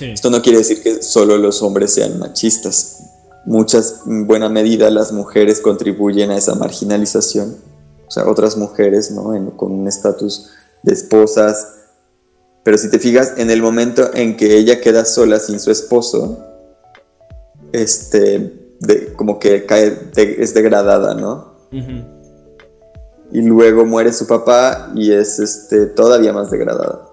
Esto no quiere decir que solo los hombres sean machistas. Muchas, en buena medida, las mujeres contribuyen a esa marginalización. O sea, otras mujeres, ¿no? con un estatus de esposas. Pero si te fijas, en el momento en que ella queda sola sin su esposo, este, como que cae, es degradada, ¿no? Y luego muere su papá y es este, todavía más degradada.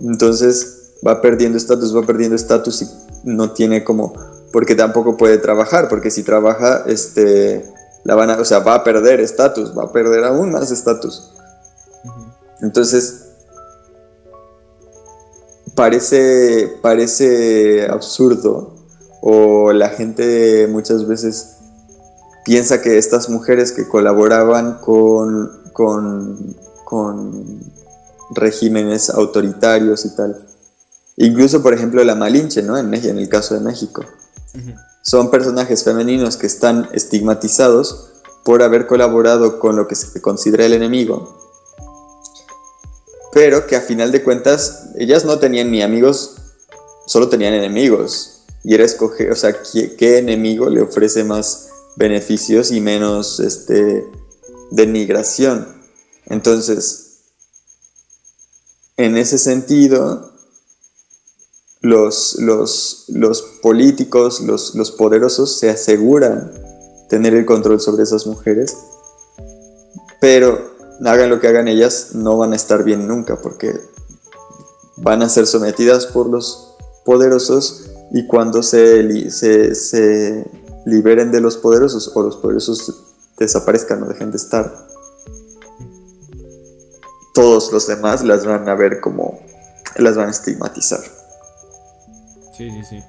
Entonces va perdiendo estatus, va perdiendo estatus y no tiene como, porque tampoco puede trabajar, porque si trabaja, este, la van a, o sea, va a perder estatus, va a perder aún más estatus. Entonces, parece, parece absurdo o la gente muchas veces piensa que estas mujeres que colaboraban con, con, con regímenes autoritarios y tal. Incluso, por ejemplo, la Malinche, ¿no? En, en el caso de México. Son personajes femeninos que están estigmatizados por haber colaborado con lo que se considera el enemigo, pero que a final de cuentas ellas no tenían ni amigos, solo tenían enemigos. Y era escoger, o sea, qué, enemigo le ofrece más beneficios y menos este, denigración. Entonces, en ese sentido, los, los, los políticos, los, los poderosos se aseguran tener el control sobre esas mujeres, pero hagan lo que hagan ellas, no van a estar bien nunca porque van a ser sometidas por los poderosos y cuando se, se, liberen de los poderosos o los poderosos desaparezcan o dejen de estar, todos los demás las van a ver como las van a estigmatizar. Sí, sí, sí.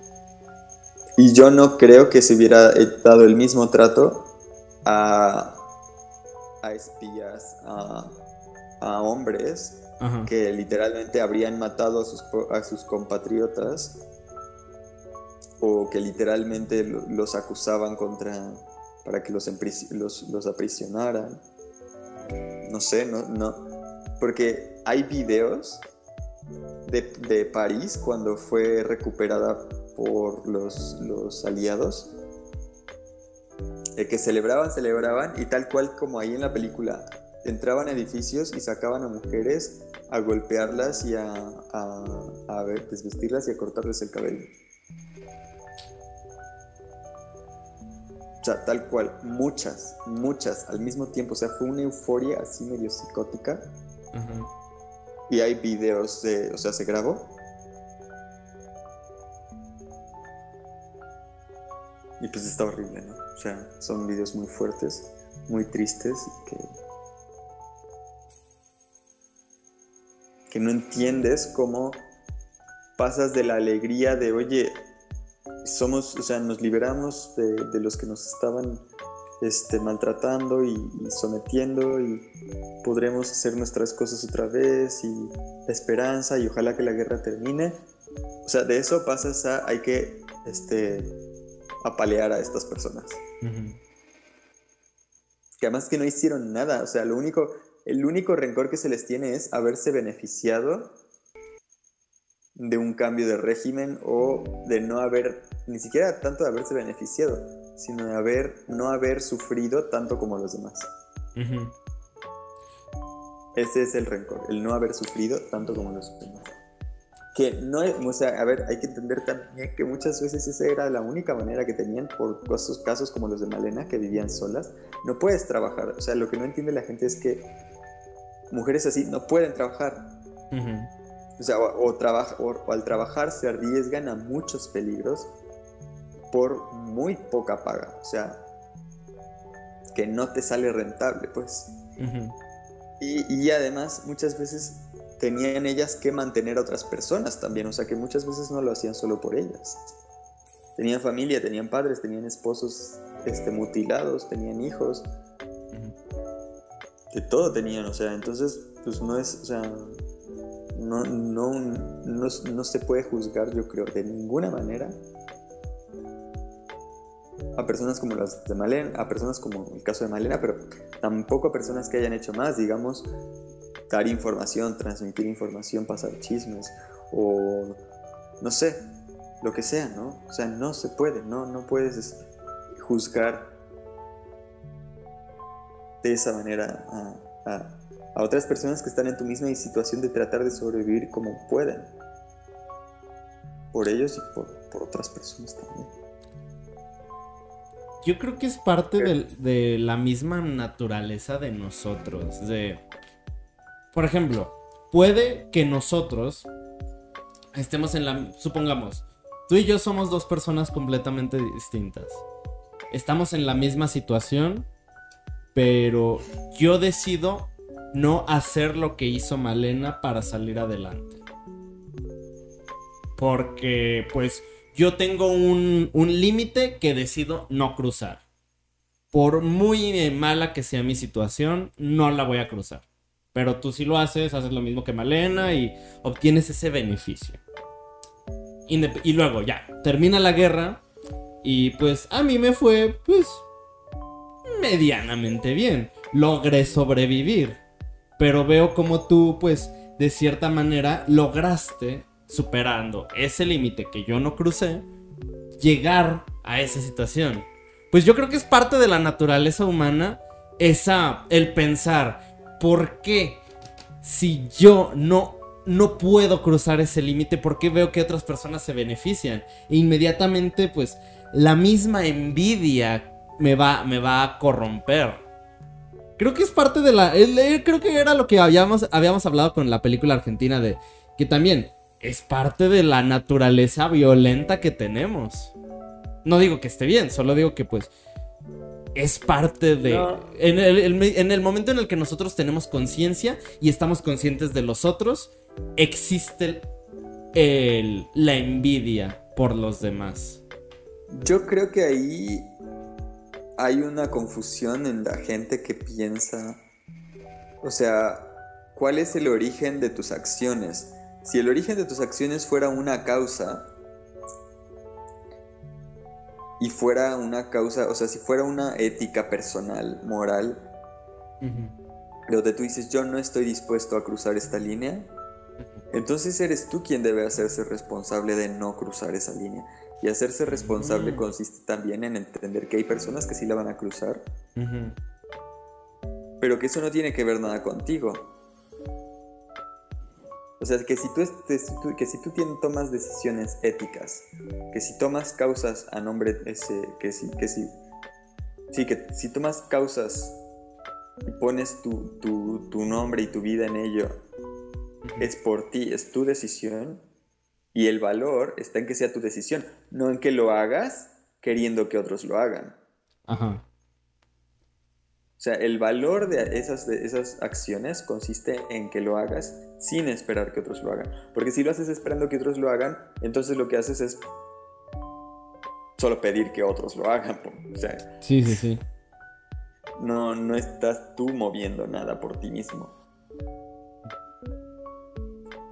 Y yo no creo que se hubiera dado el mismo trato a, espías, a, hombres que literalmente habrían matado a sus, a sus compatriotas o que literalmente los acusaban contra para que los, los, los aprisionaran. No sé, no, no. Porque hay videos de, de París cuando fue recuperada por los, los aliados, que celebraban, celebraban y tal cual como ahí en la película, entraban a edificios y sacaban a mujeres a golpearlas y a, a, desvestirlas y a cortarles el cabello. O sea, tal cual, muchas, muchas al mismo tiempo. O sea, fue una euforia así medio psicótica. Y hay videos de, o sea, se grabó Y pues está horrible, ¿no? O sea, son videos muy fuertes, muy tristes que, que no entiendes cómo pasas de la alegría de, oye, somos, o sea, nos liberamos de, los que nos estaban este, maltratando y, sometiendo y podremos hacer nuestras cosas otra vez y la esperanza y ojalá que la guerra termine. O sea, de eso pasas a hay que este, apalear a estas personas. Que además que no hicieron nada, o sea, lo único, el único rencor que se les tiene es haberse beneficiado de un cambio de régimen o de no haber, ni siquiera tanto de haberse beneficiado, sino de haber, no haber sufrido tanto como los demás. Ese es el rencor, el no haber sufrido tanto como los demás que no o sea, a ver, hay que entender también que muchas veces esa era la única manera que tenían por esos casos como los de Malena, que vivían solas. No puedes trabajar, o sea, lo que no entiende la gente es que mujeres así no pueden trabajar. O sea, o, trabaja, o, al trabajar se arriesgan a muchos peligros por muy poca paga. O sea, que no te sale rentable, pues. y, y además, muchas veces tenían ellas que mantener a otras personas también, o sea que muchas veces no lo hacían solo por ellas. Tenían familia, tenían padres, tenían esposos este, mutilados, tenían hijos, de todo tenían, o sea, entonces pues no es, o sea, no, no, no, no se puede juzgar yo creo de ninguna manera a personas como las de Malena, a personas como el caso de Malena, pero tampoco a personas que hayan hecho más, digamos, dar información, transmitir información, pasar chismes o no sé, lo que sea, ¿no? O sea, no se puede, no, no puedes juzgar de esa manera a, otras personas que están en tu misma situación de tratar de sobrevivir como pueden. Por ellos y por, otras personas también. Yo creo que es parte de, de la misma naturaleza de nosotros, de por ejemplo, puede que nosotros estemos en la... Supongamos, tú y yo somos dos personas completamente distintas. Estamos en la misma situación, pero yo decido no hacer lo que hizo Malena para salir adelante. Porque pues yo tengo un, un límite que decido no cruzar. Por muy mala que sea mi situación, no la voy a cruzar. Pero tú sí lo haces, haces lo mismo que Malena y obtienes ese beneficio. y luego ya, termina la guerra y pues a mí me fue pues medianamente bien. Logré sobrevivir. Pero veo como tú pues de cierta manera lograste superando ese límite que yo no crucé, llegar a esa situación. Pues yo creo que es parte de la naturaleza humana esa el pensar por qué si yo no no puedo cruzar ese límite, por qué veo que otras personas se benefician. E inmediatamente pues la misma envidia me va me va a corromper. Creo que es parte de la creo que era lo que habíamos habíamos hablado con la película argentina de que también es parte de la naturaleza violenta que tenemos. No digo que esté bien, solo digo que pues es parte de... En, el, momento en el que nosotros tenemos conciencia y estamos conscientes de los otros, existe el, la envidia por los demás. Yo creo que ahí hay una confusión en la gente que piensa, o sea, ¿cuál es el origen de tus acciones? Si el origen de tus acciones fuera una causa, y fuera una causa, o sea, si fuera una ética personal, moral, donde tú dices, yo no estoy dispuesto a cruzar esta línea, entonces eres tú quien debe hacerse responsable de no cruzar esa línea. Y hacerse responsable consiste también en entender que hay personas que sí la van a cruzar, pero que eso no tiene que ver nada contigo. O sea, que si tú, que si tú tomas decisiones éticas, que si tomas causas a nombre, ese, que si, que si, sí, que si tomas causas y pones tu, tu nombre y tu vida en ello, es por ti, es tu decisión y el valor está en que sea tu decisión, no en que lo hagas queriendo que otros lo hagan. Ajá. O sea, el valor de esas, de esas acciones consiste en que lo hagas sin esperar que otros lo hagan. Porque si lo haces esperando que otros lo hagan, entonces lo que haces es solo pedir que otros lo hagan. O sea, sí, sí, sí. No, no estás tú moviendo nada por ti mismo.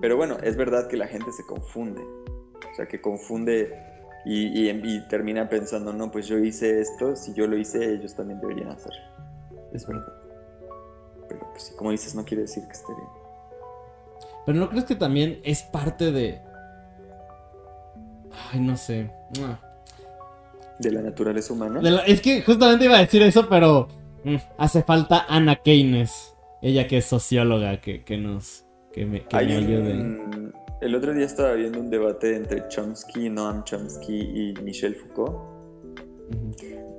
Pero bueno, es verdad que la gente se confunde. O sea, que confunde y, y termina pensando, no, pues yo hice esto, si yo lo hice, ellos también deberían hacerlo es verdad. Pero pues como dices, no quiere decir que esté bien. Pero ¿no crees que también es parte de... Ay, no sé. ¿De la naturaleza humana? Es que justamente iba a decir eso, pero mm, hace falta Ana Keynes. Ella que es socióloga, que, nos... Que me, que ayude. El otro día estaba viendo un debate entre Chomsky, Noam Chomsky y Michel Foucault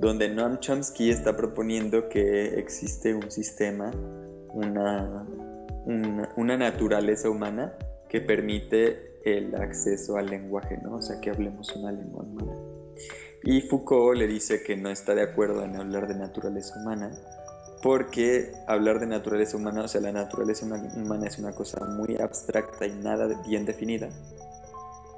donde Noam Chomsky está proponiendo que existe un sistema, una, una, naturaleza humana que permite el acceso al lenguaje, ¿no? O sea, que hablemos una lengua humana. Y Foucault le dice que no está de acuerdo en hablar de naturaleza humana, porque hablar de naturaleza humana, o sea, la naturaleza humana es una cosa muy abstracta y nada bien definida,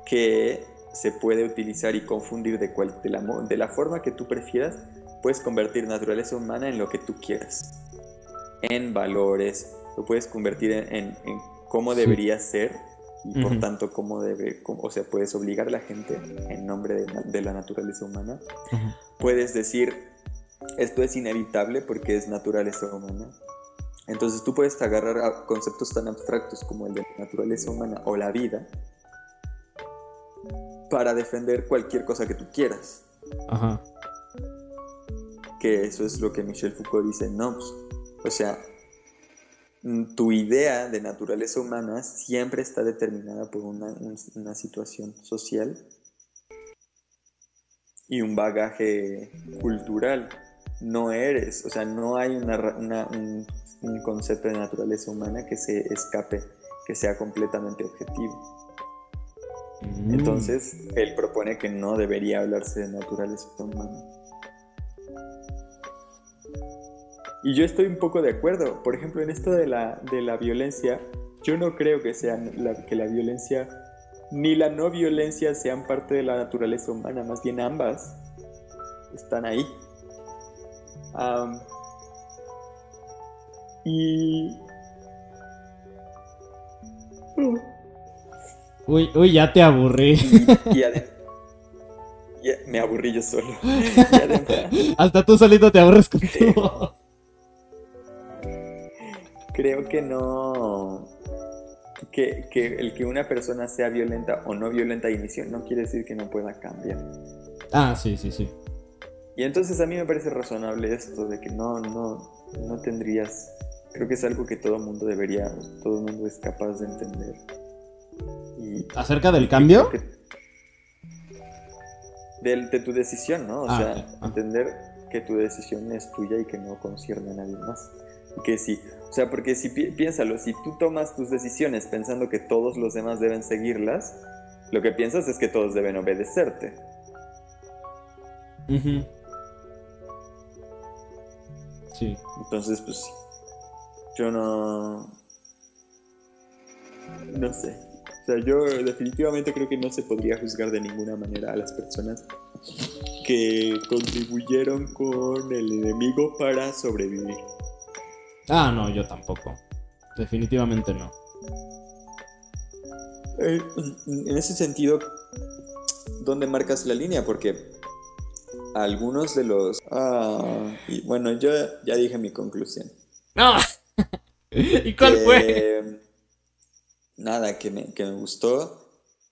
que se puede utilizar y confundir de, cual, de, la, de la forma que tú prefieras, puedes convertir naturaleza humana en lo que tú quieras, en valores, lo puedes convertir en, cómo debería ser y por tanto cómo debe, o sea, puedes obligar a la gente en nombre de, la naturaleza humana. Puedes decir, esto es inevitable porque es naturaleza humana. Entonces tú puedes agarrar conceptos tan abstractos como el de naturaleza humana o la vida para defender cualquier cosa que tú quieras. Ajá. Que eso es lo que Michel Foucault dice, no, pues, o sea, mm, tu idea de naturaleza humana siempre está determinada por una, situación social y un bagaje cultural. No eres, o sea, no hay un, un concepto de naturaleza humana que se escape, que sea completamente objetivo. Mm. Entonces, él propone que no debería hablarse de naturaleza humana. Y yo estoy un poco de acuerdo. Por ejemplo, en esto de la, de la violencia, yo no creo que, sea la, que la violencia ni la no violencia sean parte de la naturaleza humana, más bien ambas están ahí. y Uy, uy, ya te aburrí. Y, además... me aburrí yo solo. Y además... Hasta tú solito te aburres con tu voz. Creo que no... Que, que, el que una persona sea violenta o no violenta de inicio no quiere decir que no pueda cambiar. Ah, sí, sí, sí. Y entonces a mí me parece razonable esto de que no, no, no tendrías. Creo que es algo que todo el mundo debería, todo el mundo es capaz de entender. ¿Acerca del cambio? de, de, tu decisión, ¿no? O Ah, sea. Ah. entender que tu decisión es tuya y que no concierne a nadie más. Y que sí, o sea, porque si pi- piénsalo, si tú tomas tus decisiones pensando que todos los demás deben seguirlas, lo que piensas es que todos deben obedecerte. Sí. Entonces, pues. Yo no. No sé. O sea, yo definitivamente creo que no se podría juzgar de ninguna manera a las personas que contribuyeron con el enemigo para sobrevivir. Ah, no, yo tampoco. Definitivamente no. Eh, en ese sentido, ¿dónde marcas la línea? Porque algunos de los... Ah, y bueno, yo ya dije mi conclusión. No. ¿Y cuál fue? Nada, que me, que me gustó,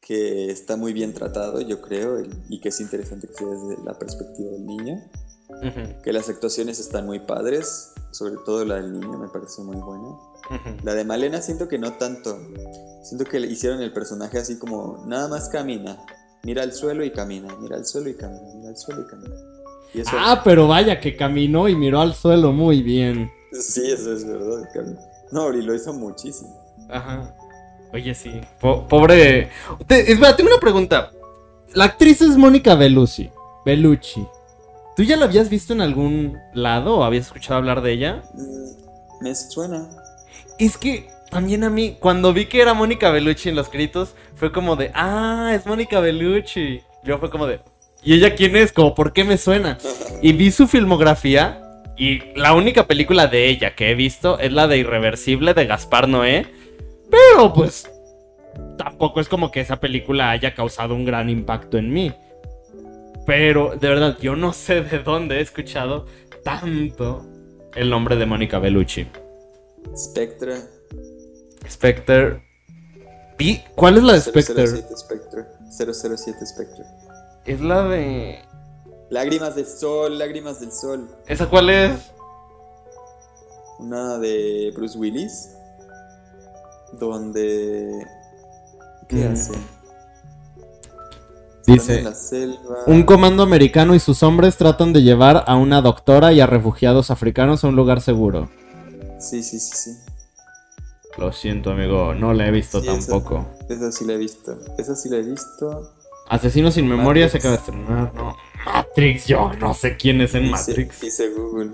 que está muy bien tratado, yo creo, y que es interesante que sea desde la perspectiva del niño, Ujú, que las actuaciones están muy padres, sobre todo la del niño me parece muy buena. La de Malena siento que no tanto, siento que le hicieron el personaje así como, nada más camina, mira al suelo y camina, mira al suelo y camina, mira al suelo y camina. Y eso, Ah, pero vaya que caminó y miró al suelo muy bien. sí, eso es verdad, no, y lo hizo muchísimo. Ajá. Oye, sí. Po- pobre. Te- espera, tengo una pregunta. La actriz es Mónica Bellucci. Bellucci. ¿Tú ya la habías visto en algún lado o habías escuchado hablar de ella? Mm, Me suena. Es que también a mí, cuando vi que era Mónica Bellucci en los créditos, fue como de, ah, es Mónica Bellucci. Yo fue como de, ¿y ella quién es? Como, ¿por qué me suena? Y vi su filmografía y la única película de ella que he visto es la de Irreversible de Gaspar Noé. Pero pues tampoco es como que esa película haya causado un gran impacto en mí. Pero de verdad, yo no sé de dónde he escuchado tanto el nombre de Mónica Bellucci. Spectre. Spectre. Vi- ¿Cuál es la de Spectre? 007 Spectre. 007 Spectre. Es la de. Lágrimas del sol, lágrimas del sol. ¿Esa cuál es? Una de Bruce Willis. Donde. ¿Qué Mm. hace? Dice. Un comando americano y sus hombres tratan de llevar a una doctora y a refugiados africanos a un lugar seguro. Sí, sí, sí, sí. Lo siento, amigo, no la he visto Sí, tampoco. Esa sí la he visto. Esa sí la he visto. Asesino sin memoria se acaba de estrenar, ¿no? Matrix, yo no sé quién es en Dice- Matrix. Dice Google.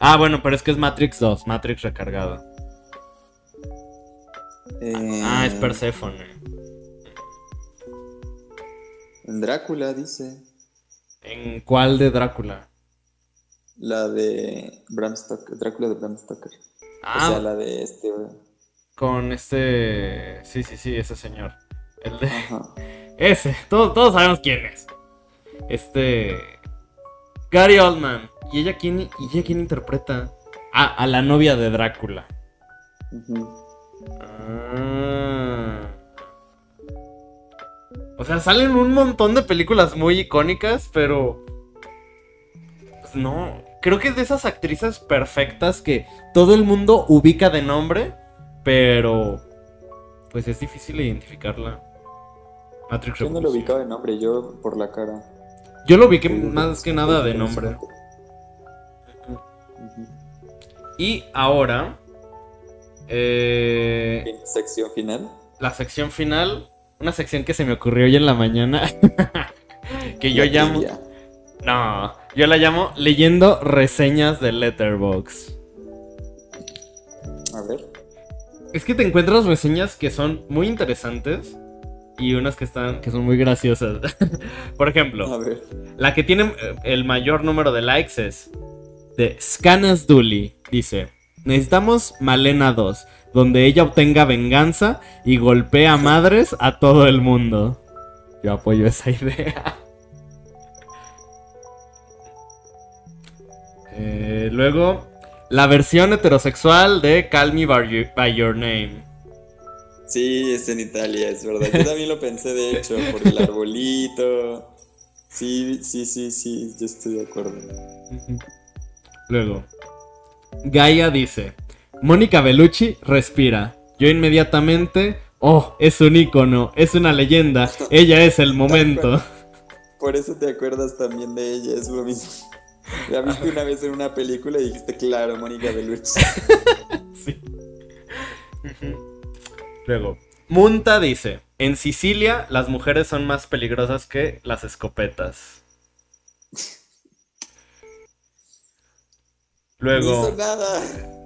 Ah, bueno, pero es que es Matrix 2, Matrix recargado. Eh, Ah, es Persephone. En Drácula dice. ¿En cuál de Drácula? La de Bram Stoker. Drácula de Bram Stoker. Ah, O sea, la de este. con este... Sí, sí, sí, ese señor. El de... Ajá. Ese, todos, todos sabemos quién es. Este. Gary Oldman. ¿Y ella quién, y ella quién interpreta? Ah, a la novia de Drácula. Ah. O sea, salen un montón de películas muy icónicas, pero. Pues no. Creo que es de esas actrices perfectas que todo el mundo ubica de nombre, pero. Pues es difícil identificarla. Matrix Yo no lo ubicaba de nombre, yo por la cara. Yo lo ubiqué más que nada de nombre. Y ahora. Eh, Sección final. la sección final. Una sección que se me ocurrió hoy en la mañana. que yo La llamo. No, yo la llamo leyendo reseñas de Letterboxd. A ver. Es que te encuentras reseñas que son muy interesantes y unas que están que son muy graciosas. Por ejemplo, A ver. La que tiene eh, el mayor número de likes es de Scanas Dooley. Dice: Necesitamos Malena 2. donde ella obtenga venganza y golpee a madres a todo el mundo. Yo apoyo esa idea. Eh, luego, la versión heterosexual de Call Me by Your, Name. Sí, es en Italia, es verdad. Yo también lo pensé, de hecho, por el arbolito. Sí, sí, sí, sí, yo estoy de acuerdo. Luego, Gaia dice, Mónica Bellucci respira. Yo inmediatamente, oh, es un ícono, es una leyenda, ella es el momento. Por eso te acuerdas también de ella, es lo mismo. La viste una vez en una película y dijiste, claro, Mónica Bellucci. sí. Luego, Munta dice, en Sicilia las mujeres son más peligrosas que las escopetas. Luego... No hizo nada.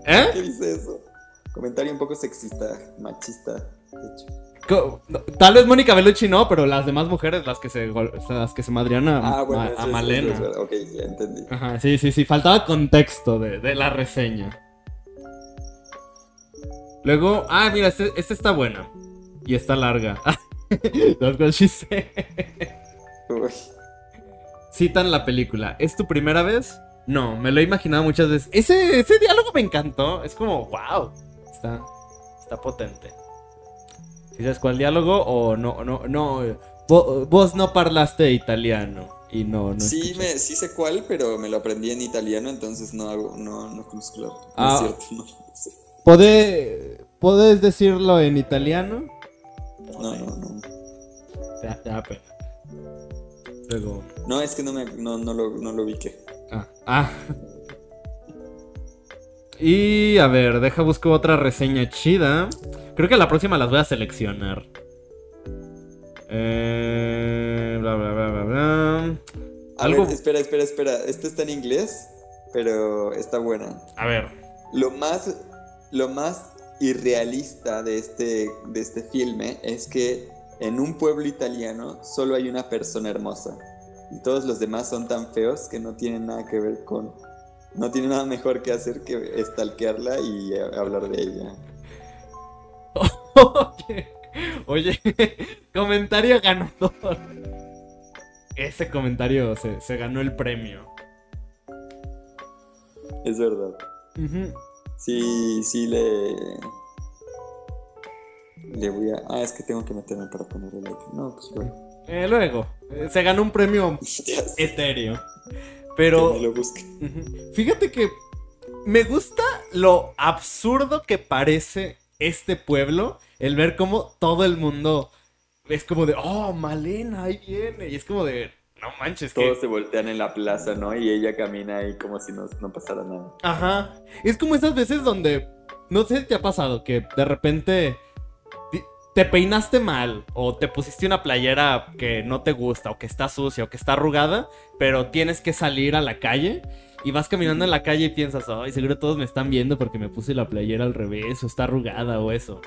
¿Eh? ¿Qué dice eso? Comentario un poco sexista, machista, de hecho. Tal vez Mónica Bellucci no, pero las demás mujeres, las que se, las que se madrían a, ah, Malena. ok, ya entendí. Ajá, sí, sí, sí. Faltaba contexto de, la reseña. Luego, ah, mira, esta este está buena. Y está larga. That's what she said. Citan la película. ¿Es tu primera vez? No, me lo he imaginado muchas veces. Ese, ese diálogo me encantó. Es como, wow. Está, está potente. ¿Sabes cuál diálogo o no? no, no vos, no parlaste italiano y no, no sí, me, sí sé cuál, pero me lo aprendí en italiano, entonces no hago, no, no conozco la, ah, es cierto, no, ¿Podés decirlo en italiano? No, no, no. Te, da pena. Luego... No, es que no, me, no, no, lo, no lo ubiqué. Ah, ah. Y a ver, deja busco otra reseña chida. Creo que la próxima las voy a seleccionar. Eh, bla, bla, bla, bla, bla. ¿Algo? espera, espera, espera. Esto está en inglés, pero está buena. A ver. Lo más, lo más irrealista de este, de este filme es que en un pueblo italiano solo hay una persona hermosa. Y todos los demás son tan feos que no tienen nada que ver con no tiene nada mejor que hacer que estalquearla y eh, hablar de ella. Oye, comentario ganador. Ese comentario se, ganó el premio. Es verdad. Sí, sí le. Le voy a. Ah, es que tengo que meterme para poner el like. No, pues luego. Eh, luego. Eh, se ganó un premio etéreo. Pero. lo Fíjate que me gusta lo absurdo que parece este pueblo. El ver cómo todo el mundo es como de, oh, Malena, ahí viene. Y es como de, no manches. Todos se voltean en la plaza, ¿no? Y ella camina ahí como si no, no pasara nada. Ajá. Es como esas veces donde, no sé si te ha pasado, que de repente te peinaste mal o te pusiste una playera que no te gusta o que está sucia o que está arrugada, pero tienes que salir a la calle y vas caminando en la calle y piensas, ay, seguro todos me están viendo porque me puse la playera al revés o está arrugada o eso.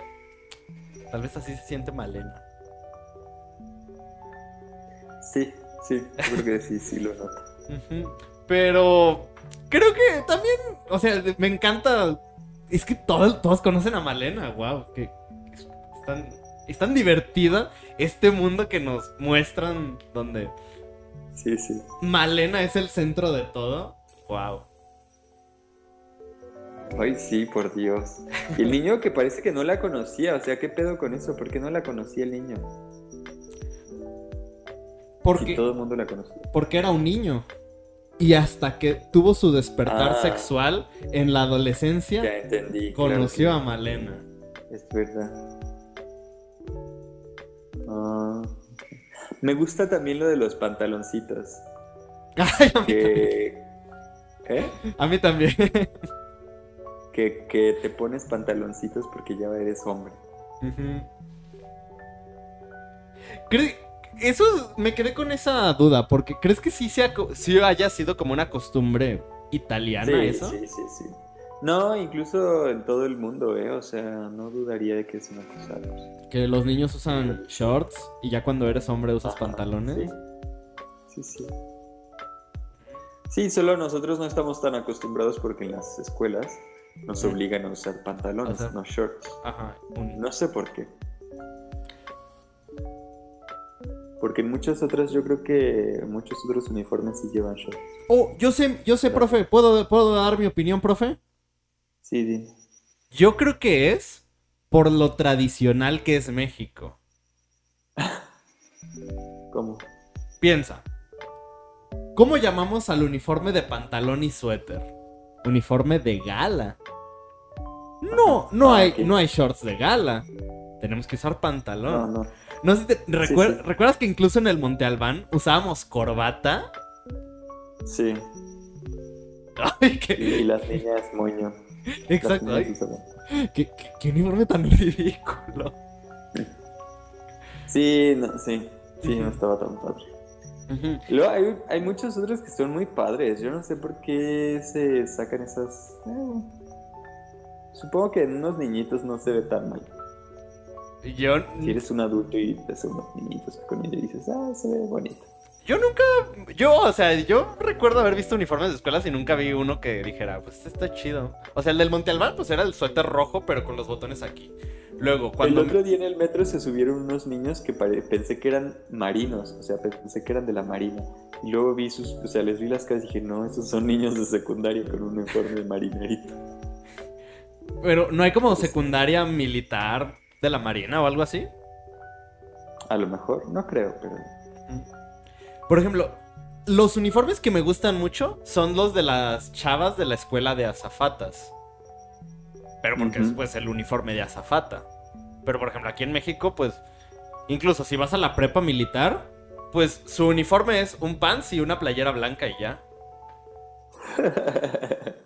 Tal vez así se siente Malena. Sí, sí, creo que sí, sí lo noto. Pero creo que también, o sea, me encanta. Es que todos, todos conocen a Malena, wow, que es tan divertida este mundo que nos muestran donde sí, sí. Malena es el centro de todo. Wow. Ay, sí, por Dios. Y el niño que parece que no la conocía, o sea, ¿qué pedo con eso? ¿Por qué no la conocía el niño? Porque todo el mundo la conocía. Porque era un niño. Y hasta que tuvo su despertar ah. sexual en la adolescencia, conoció a Malena. Es verdad. Me gusta también lo de los pantaloncitos. Ay, a, mí ¿Eh? a mí también. que, te pones pantaloncitos porque ya eres hombre. Eso me quedé con esa duda, porque ¿crees que sí, sea, sí haya sido como una costumbre italiana eso? Sí, sí, sí. No, incluso en todo el mundo, ¿eh? O sea, no dudaría de que es una cosa. Que los niños usan shorts y ya cuando eres hombre usas pantalones. Sí. sí, sí. Sí, solo nosotros no estamos tan acostumbrados porque en las escuelas nos obligan a usar pantalones, O sea- no shorts. Ajá. un- No sé por qué. Porque en muchas otras, yo creo que muchos otros uniformes sí llevan shorts. Oh, yo sé, yo sé, profe. ¿Puedo, ¿Puedo dar mi opinión, profe? Sí, di. Yo creo que es por lo tradicional que es México. ¿Cómo? Piensa. ¿Cómo llamamos al uniforme de pantalón y suéter? Uniforme de gala. No, no Ah, hay, no hay shorts de gala. Tenemos que usar No, pantalón. no. No sé si te- recuer- sí. ¿Recuerdas que incluso en el Monte Albán usábamos corbata? Sí. Ay, Y, qué... las niñas moño. Exacto. ay, qué, qué- qué uniforme tan ridículo. Sí, no, sí. Sí, no estaba tan padre. Luego hay, hay muchos otros que son muy padres. Yo no sé por qué se sacan esas. eh, Supongo que en unos niñitos no se ve tan mal. Yo, Si eres un adulto y ves a unos niñitos con ellos y dices, ah, se ve bonito. Yo nunca, yo, o sea, yo recuerdo haber visto uniformes de escuelas y nunca vi uno que dijera, pues este está chido. O sea, el del Monte Albán, pues era el suéter rojo, pero con los botones aquí. Luego, cuando... El otro día en el metro se subieron unos niños que pensé que eran marinos, o sea, pensé que eran de la marina. Y luego vi sus, o sea, les vi las caras y dije, no, esos son niños de secundaria con un uniforme marinerito. Pero no hay como secundaria militar de la Marina o algo así. A lo mejor, no creo, pero... Por ejemplo, los uniformes que me gustan mucho son los de las chavas de la escuela de azafatas. Pero porque es pues el uniforme de azafata. Pero por ejemplo, aquí en México, pues, incluso si vas a la prepa militar, pues su uniforme es un pants y una playera blanca y ya.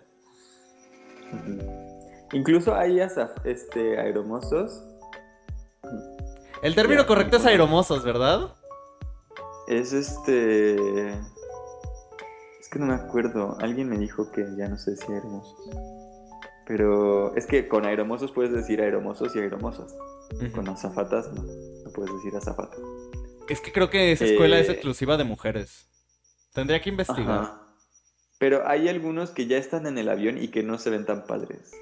Incluso hay este, aeromosos. El término correcto es aeromosos, ¿verdad? Es este... Es que no me acuerdo. Alguien me dijo que ya no sé si aeromosos. Pero es que con aeromosos puedes decir aeromosos y aeromosas. Con azafatas no. No puedes decir azafata. Es que creo que esa escuela es Eh, exclusiva de mujeres. Tendría que investigar. Ajá. Pero hay algunos que ya están en el avión y que no se ven tan padres.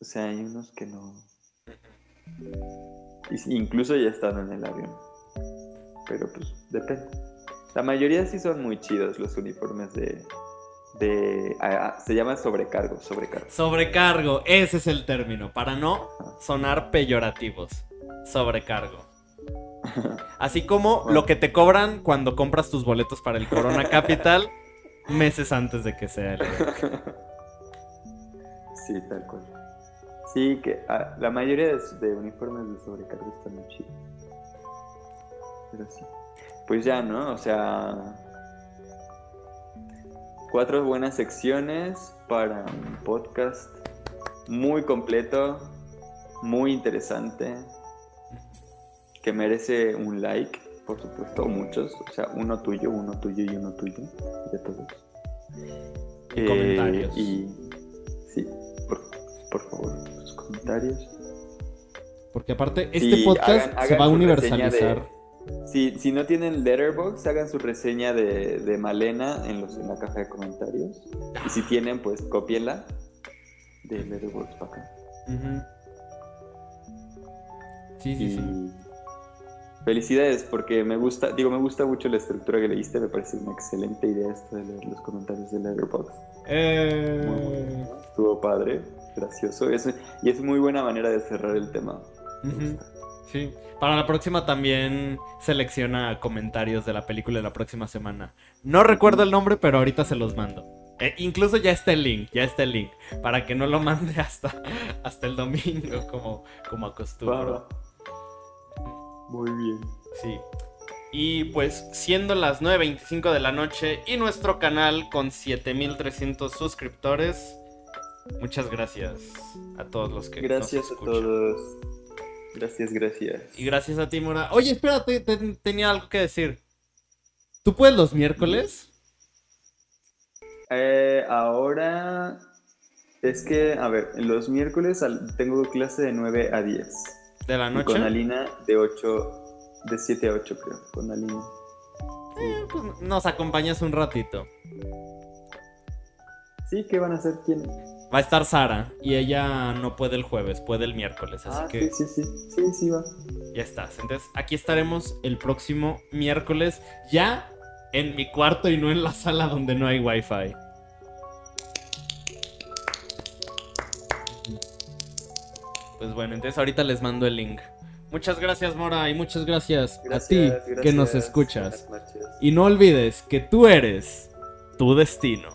O sea, hay unos que no. Incluso ya están en el avión. Pero pues depende. La mayoría sí son muy chidos los uniformes de. de ah, se llama sobrecargo, sobrecargo. Sobrecargo, ese es el término, para no sonar peyorativos. Sobrecargo. Así como lo que te cobran cuando compras tus boletos para el Corona Capital meses antes de que sea el. Sí, tal cual. Sí, que ah, la mayoría de, de uniformes de sobrecargo están muy chidos. Pero sí. Pues ya, ¿no? O sea. Cuatro buenas secciones para un podcast muy completo, muy interesante, que merece un like, por supuesto, muchos. O sea, uno tuyo, uno tuyo y uno tuyo, de todos. Y comentarios. Y sí, por, por favor, sus comentarios. Porque aparte, este podcast hagan- se va a universalizar. Si, si no tienen Letterboxd, hagan su reseña de, de Malena en, los, en la caja de comentarios. Y si tienen, pues cópienla de Letterboxd para acá. Sí, sí, Y sí. felicidades, porque me gusta, digo, me gusta mucho la estructura que leíste. Me parece una excelente idea esto de leer los comentarios de Letterboxd. Muy Eh, bueno, Estuvo padre, gracioso. Es- y es muy buena manera de cerrar el tema. Me ujú. Sí. Para la próxima también selecciona comentarios de la película de la próxima semana. No recuerdo el nombre, pero ahorita se los mando. Eh, incluso ya está el link, ya está el link. Para que no lo mande hasta, hasta el domingo, como, como acostumbro. Muy bien. Sí. Y pues siendo las 9.25 de la noche y nuestro canal con 7.300 suscriptores, muchas gracias a todos los que Gracias nos a escuchan. todos. Gracias, gracias. Y gracias a ti, Mora. Oye, espérate, te- tenía algo que decir. ¿Tú puedes los miércoles? Eh, ahora es que, a ver, los miércoles tengo clase de 9 a 10. ¿De la Y noche? con Alina de 8, de 7 a 8 creo, con Alina. Eh, pues nos acompañas un ratito. Sí, ¿qué van a hacer? ¿Quién? Va a estar Sara y ella no puede el jueves, puede el miércoles, así Ah, que sí, sí, sí, sí, sí, va. ya estás. Entonces, aquí estaremos el próximo miércoles ya en mi cuarto y no en la sala donde no hay wifi. Pues bueno, entonces ahorita les mando el link. Muchas gracias, Mora, y muchas gracias, a ti Gracias, que nos escuchas. Y no olvides que tú eres tu destino.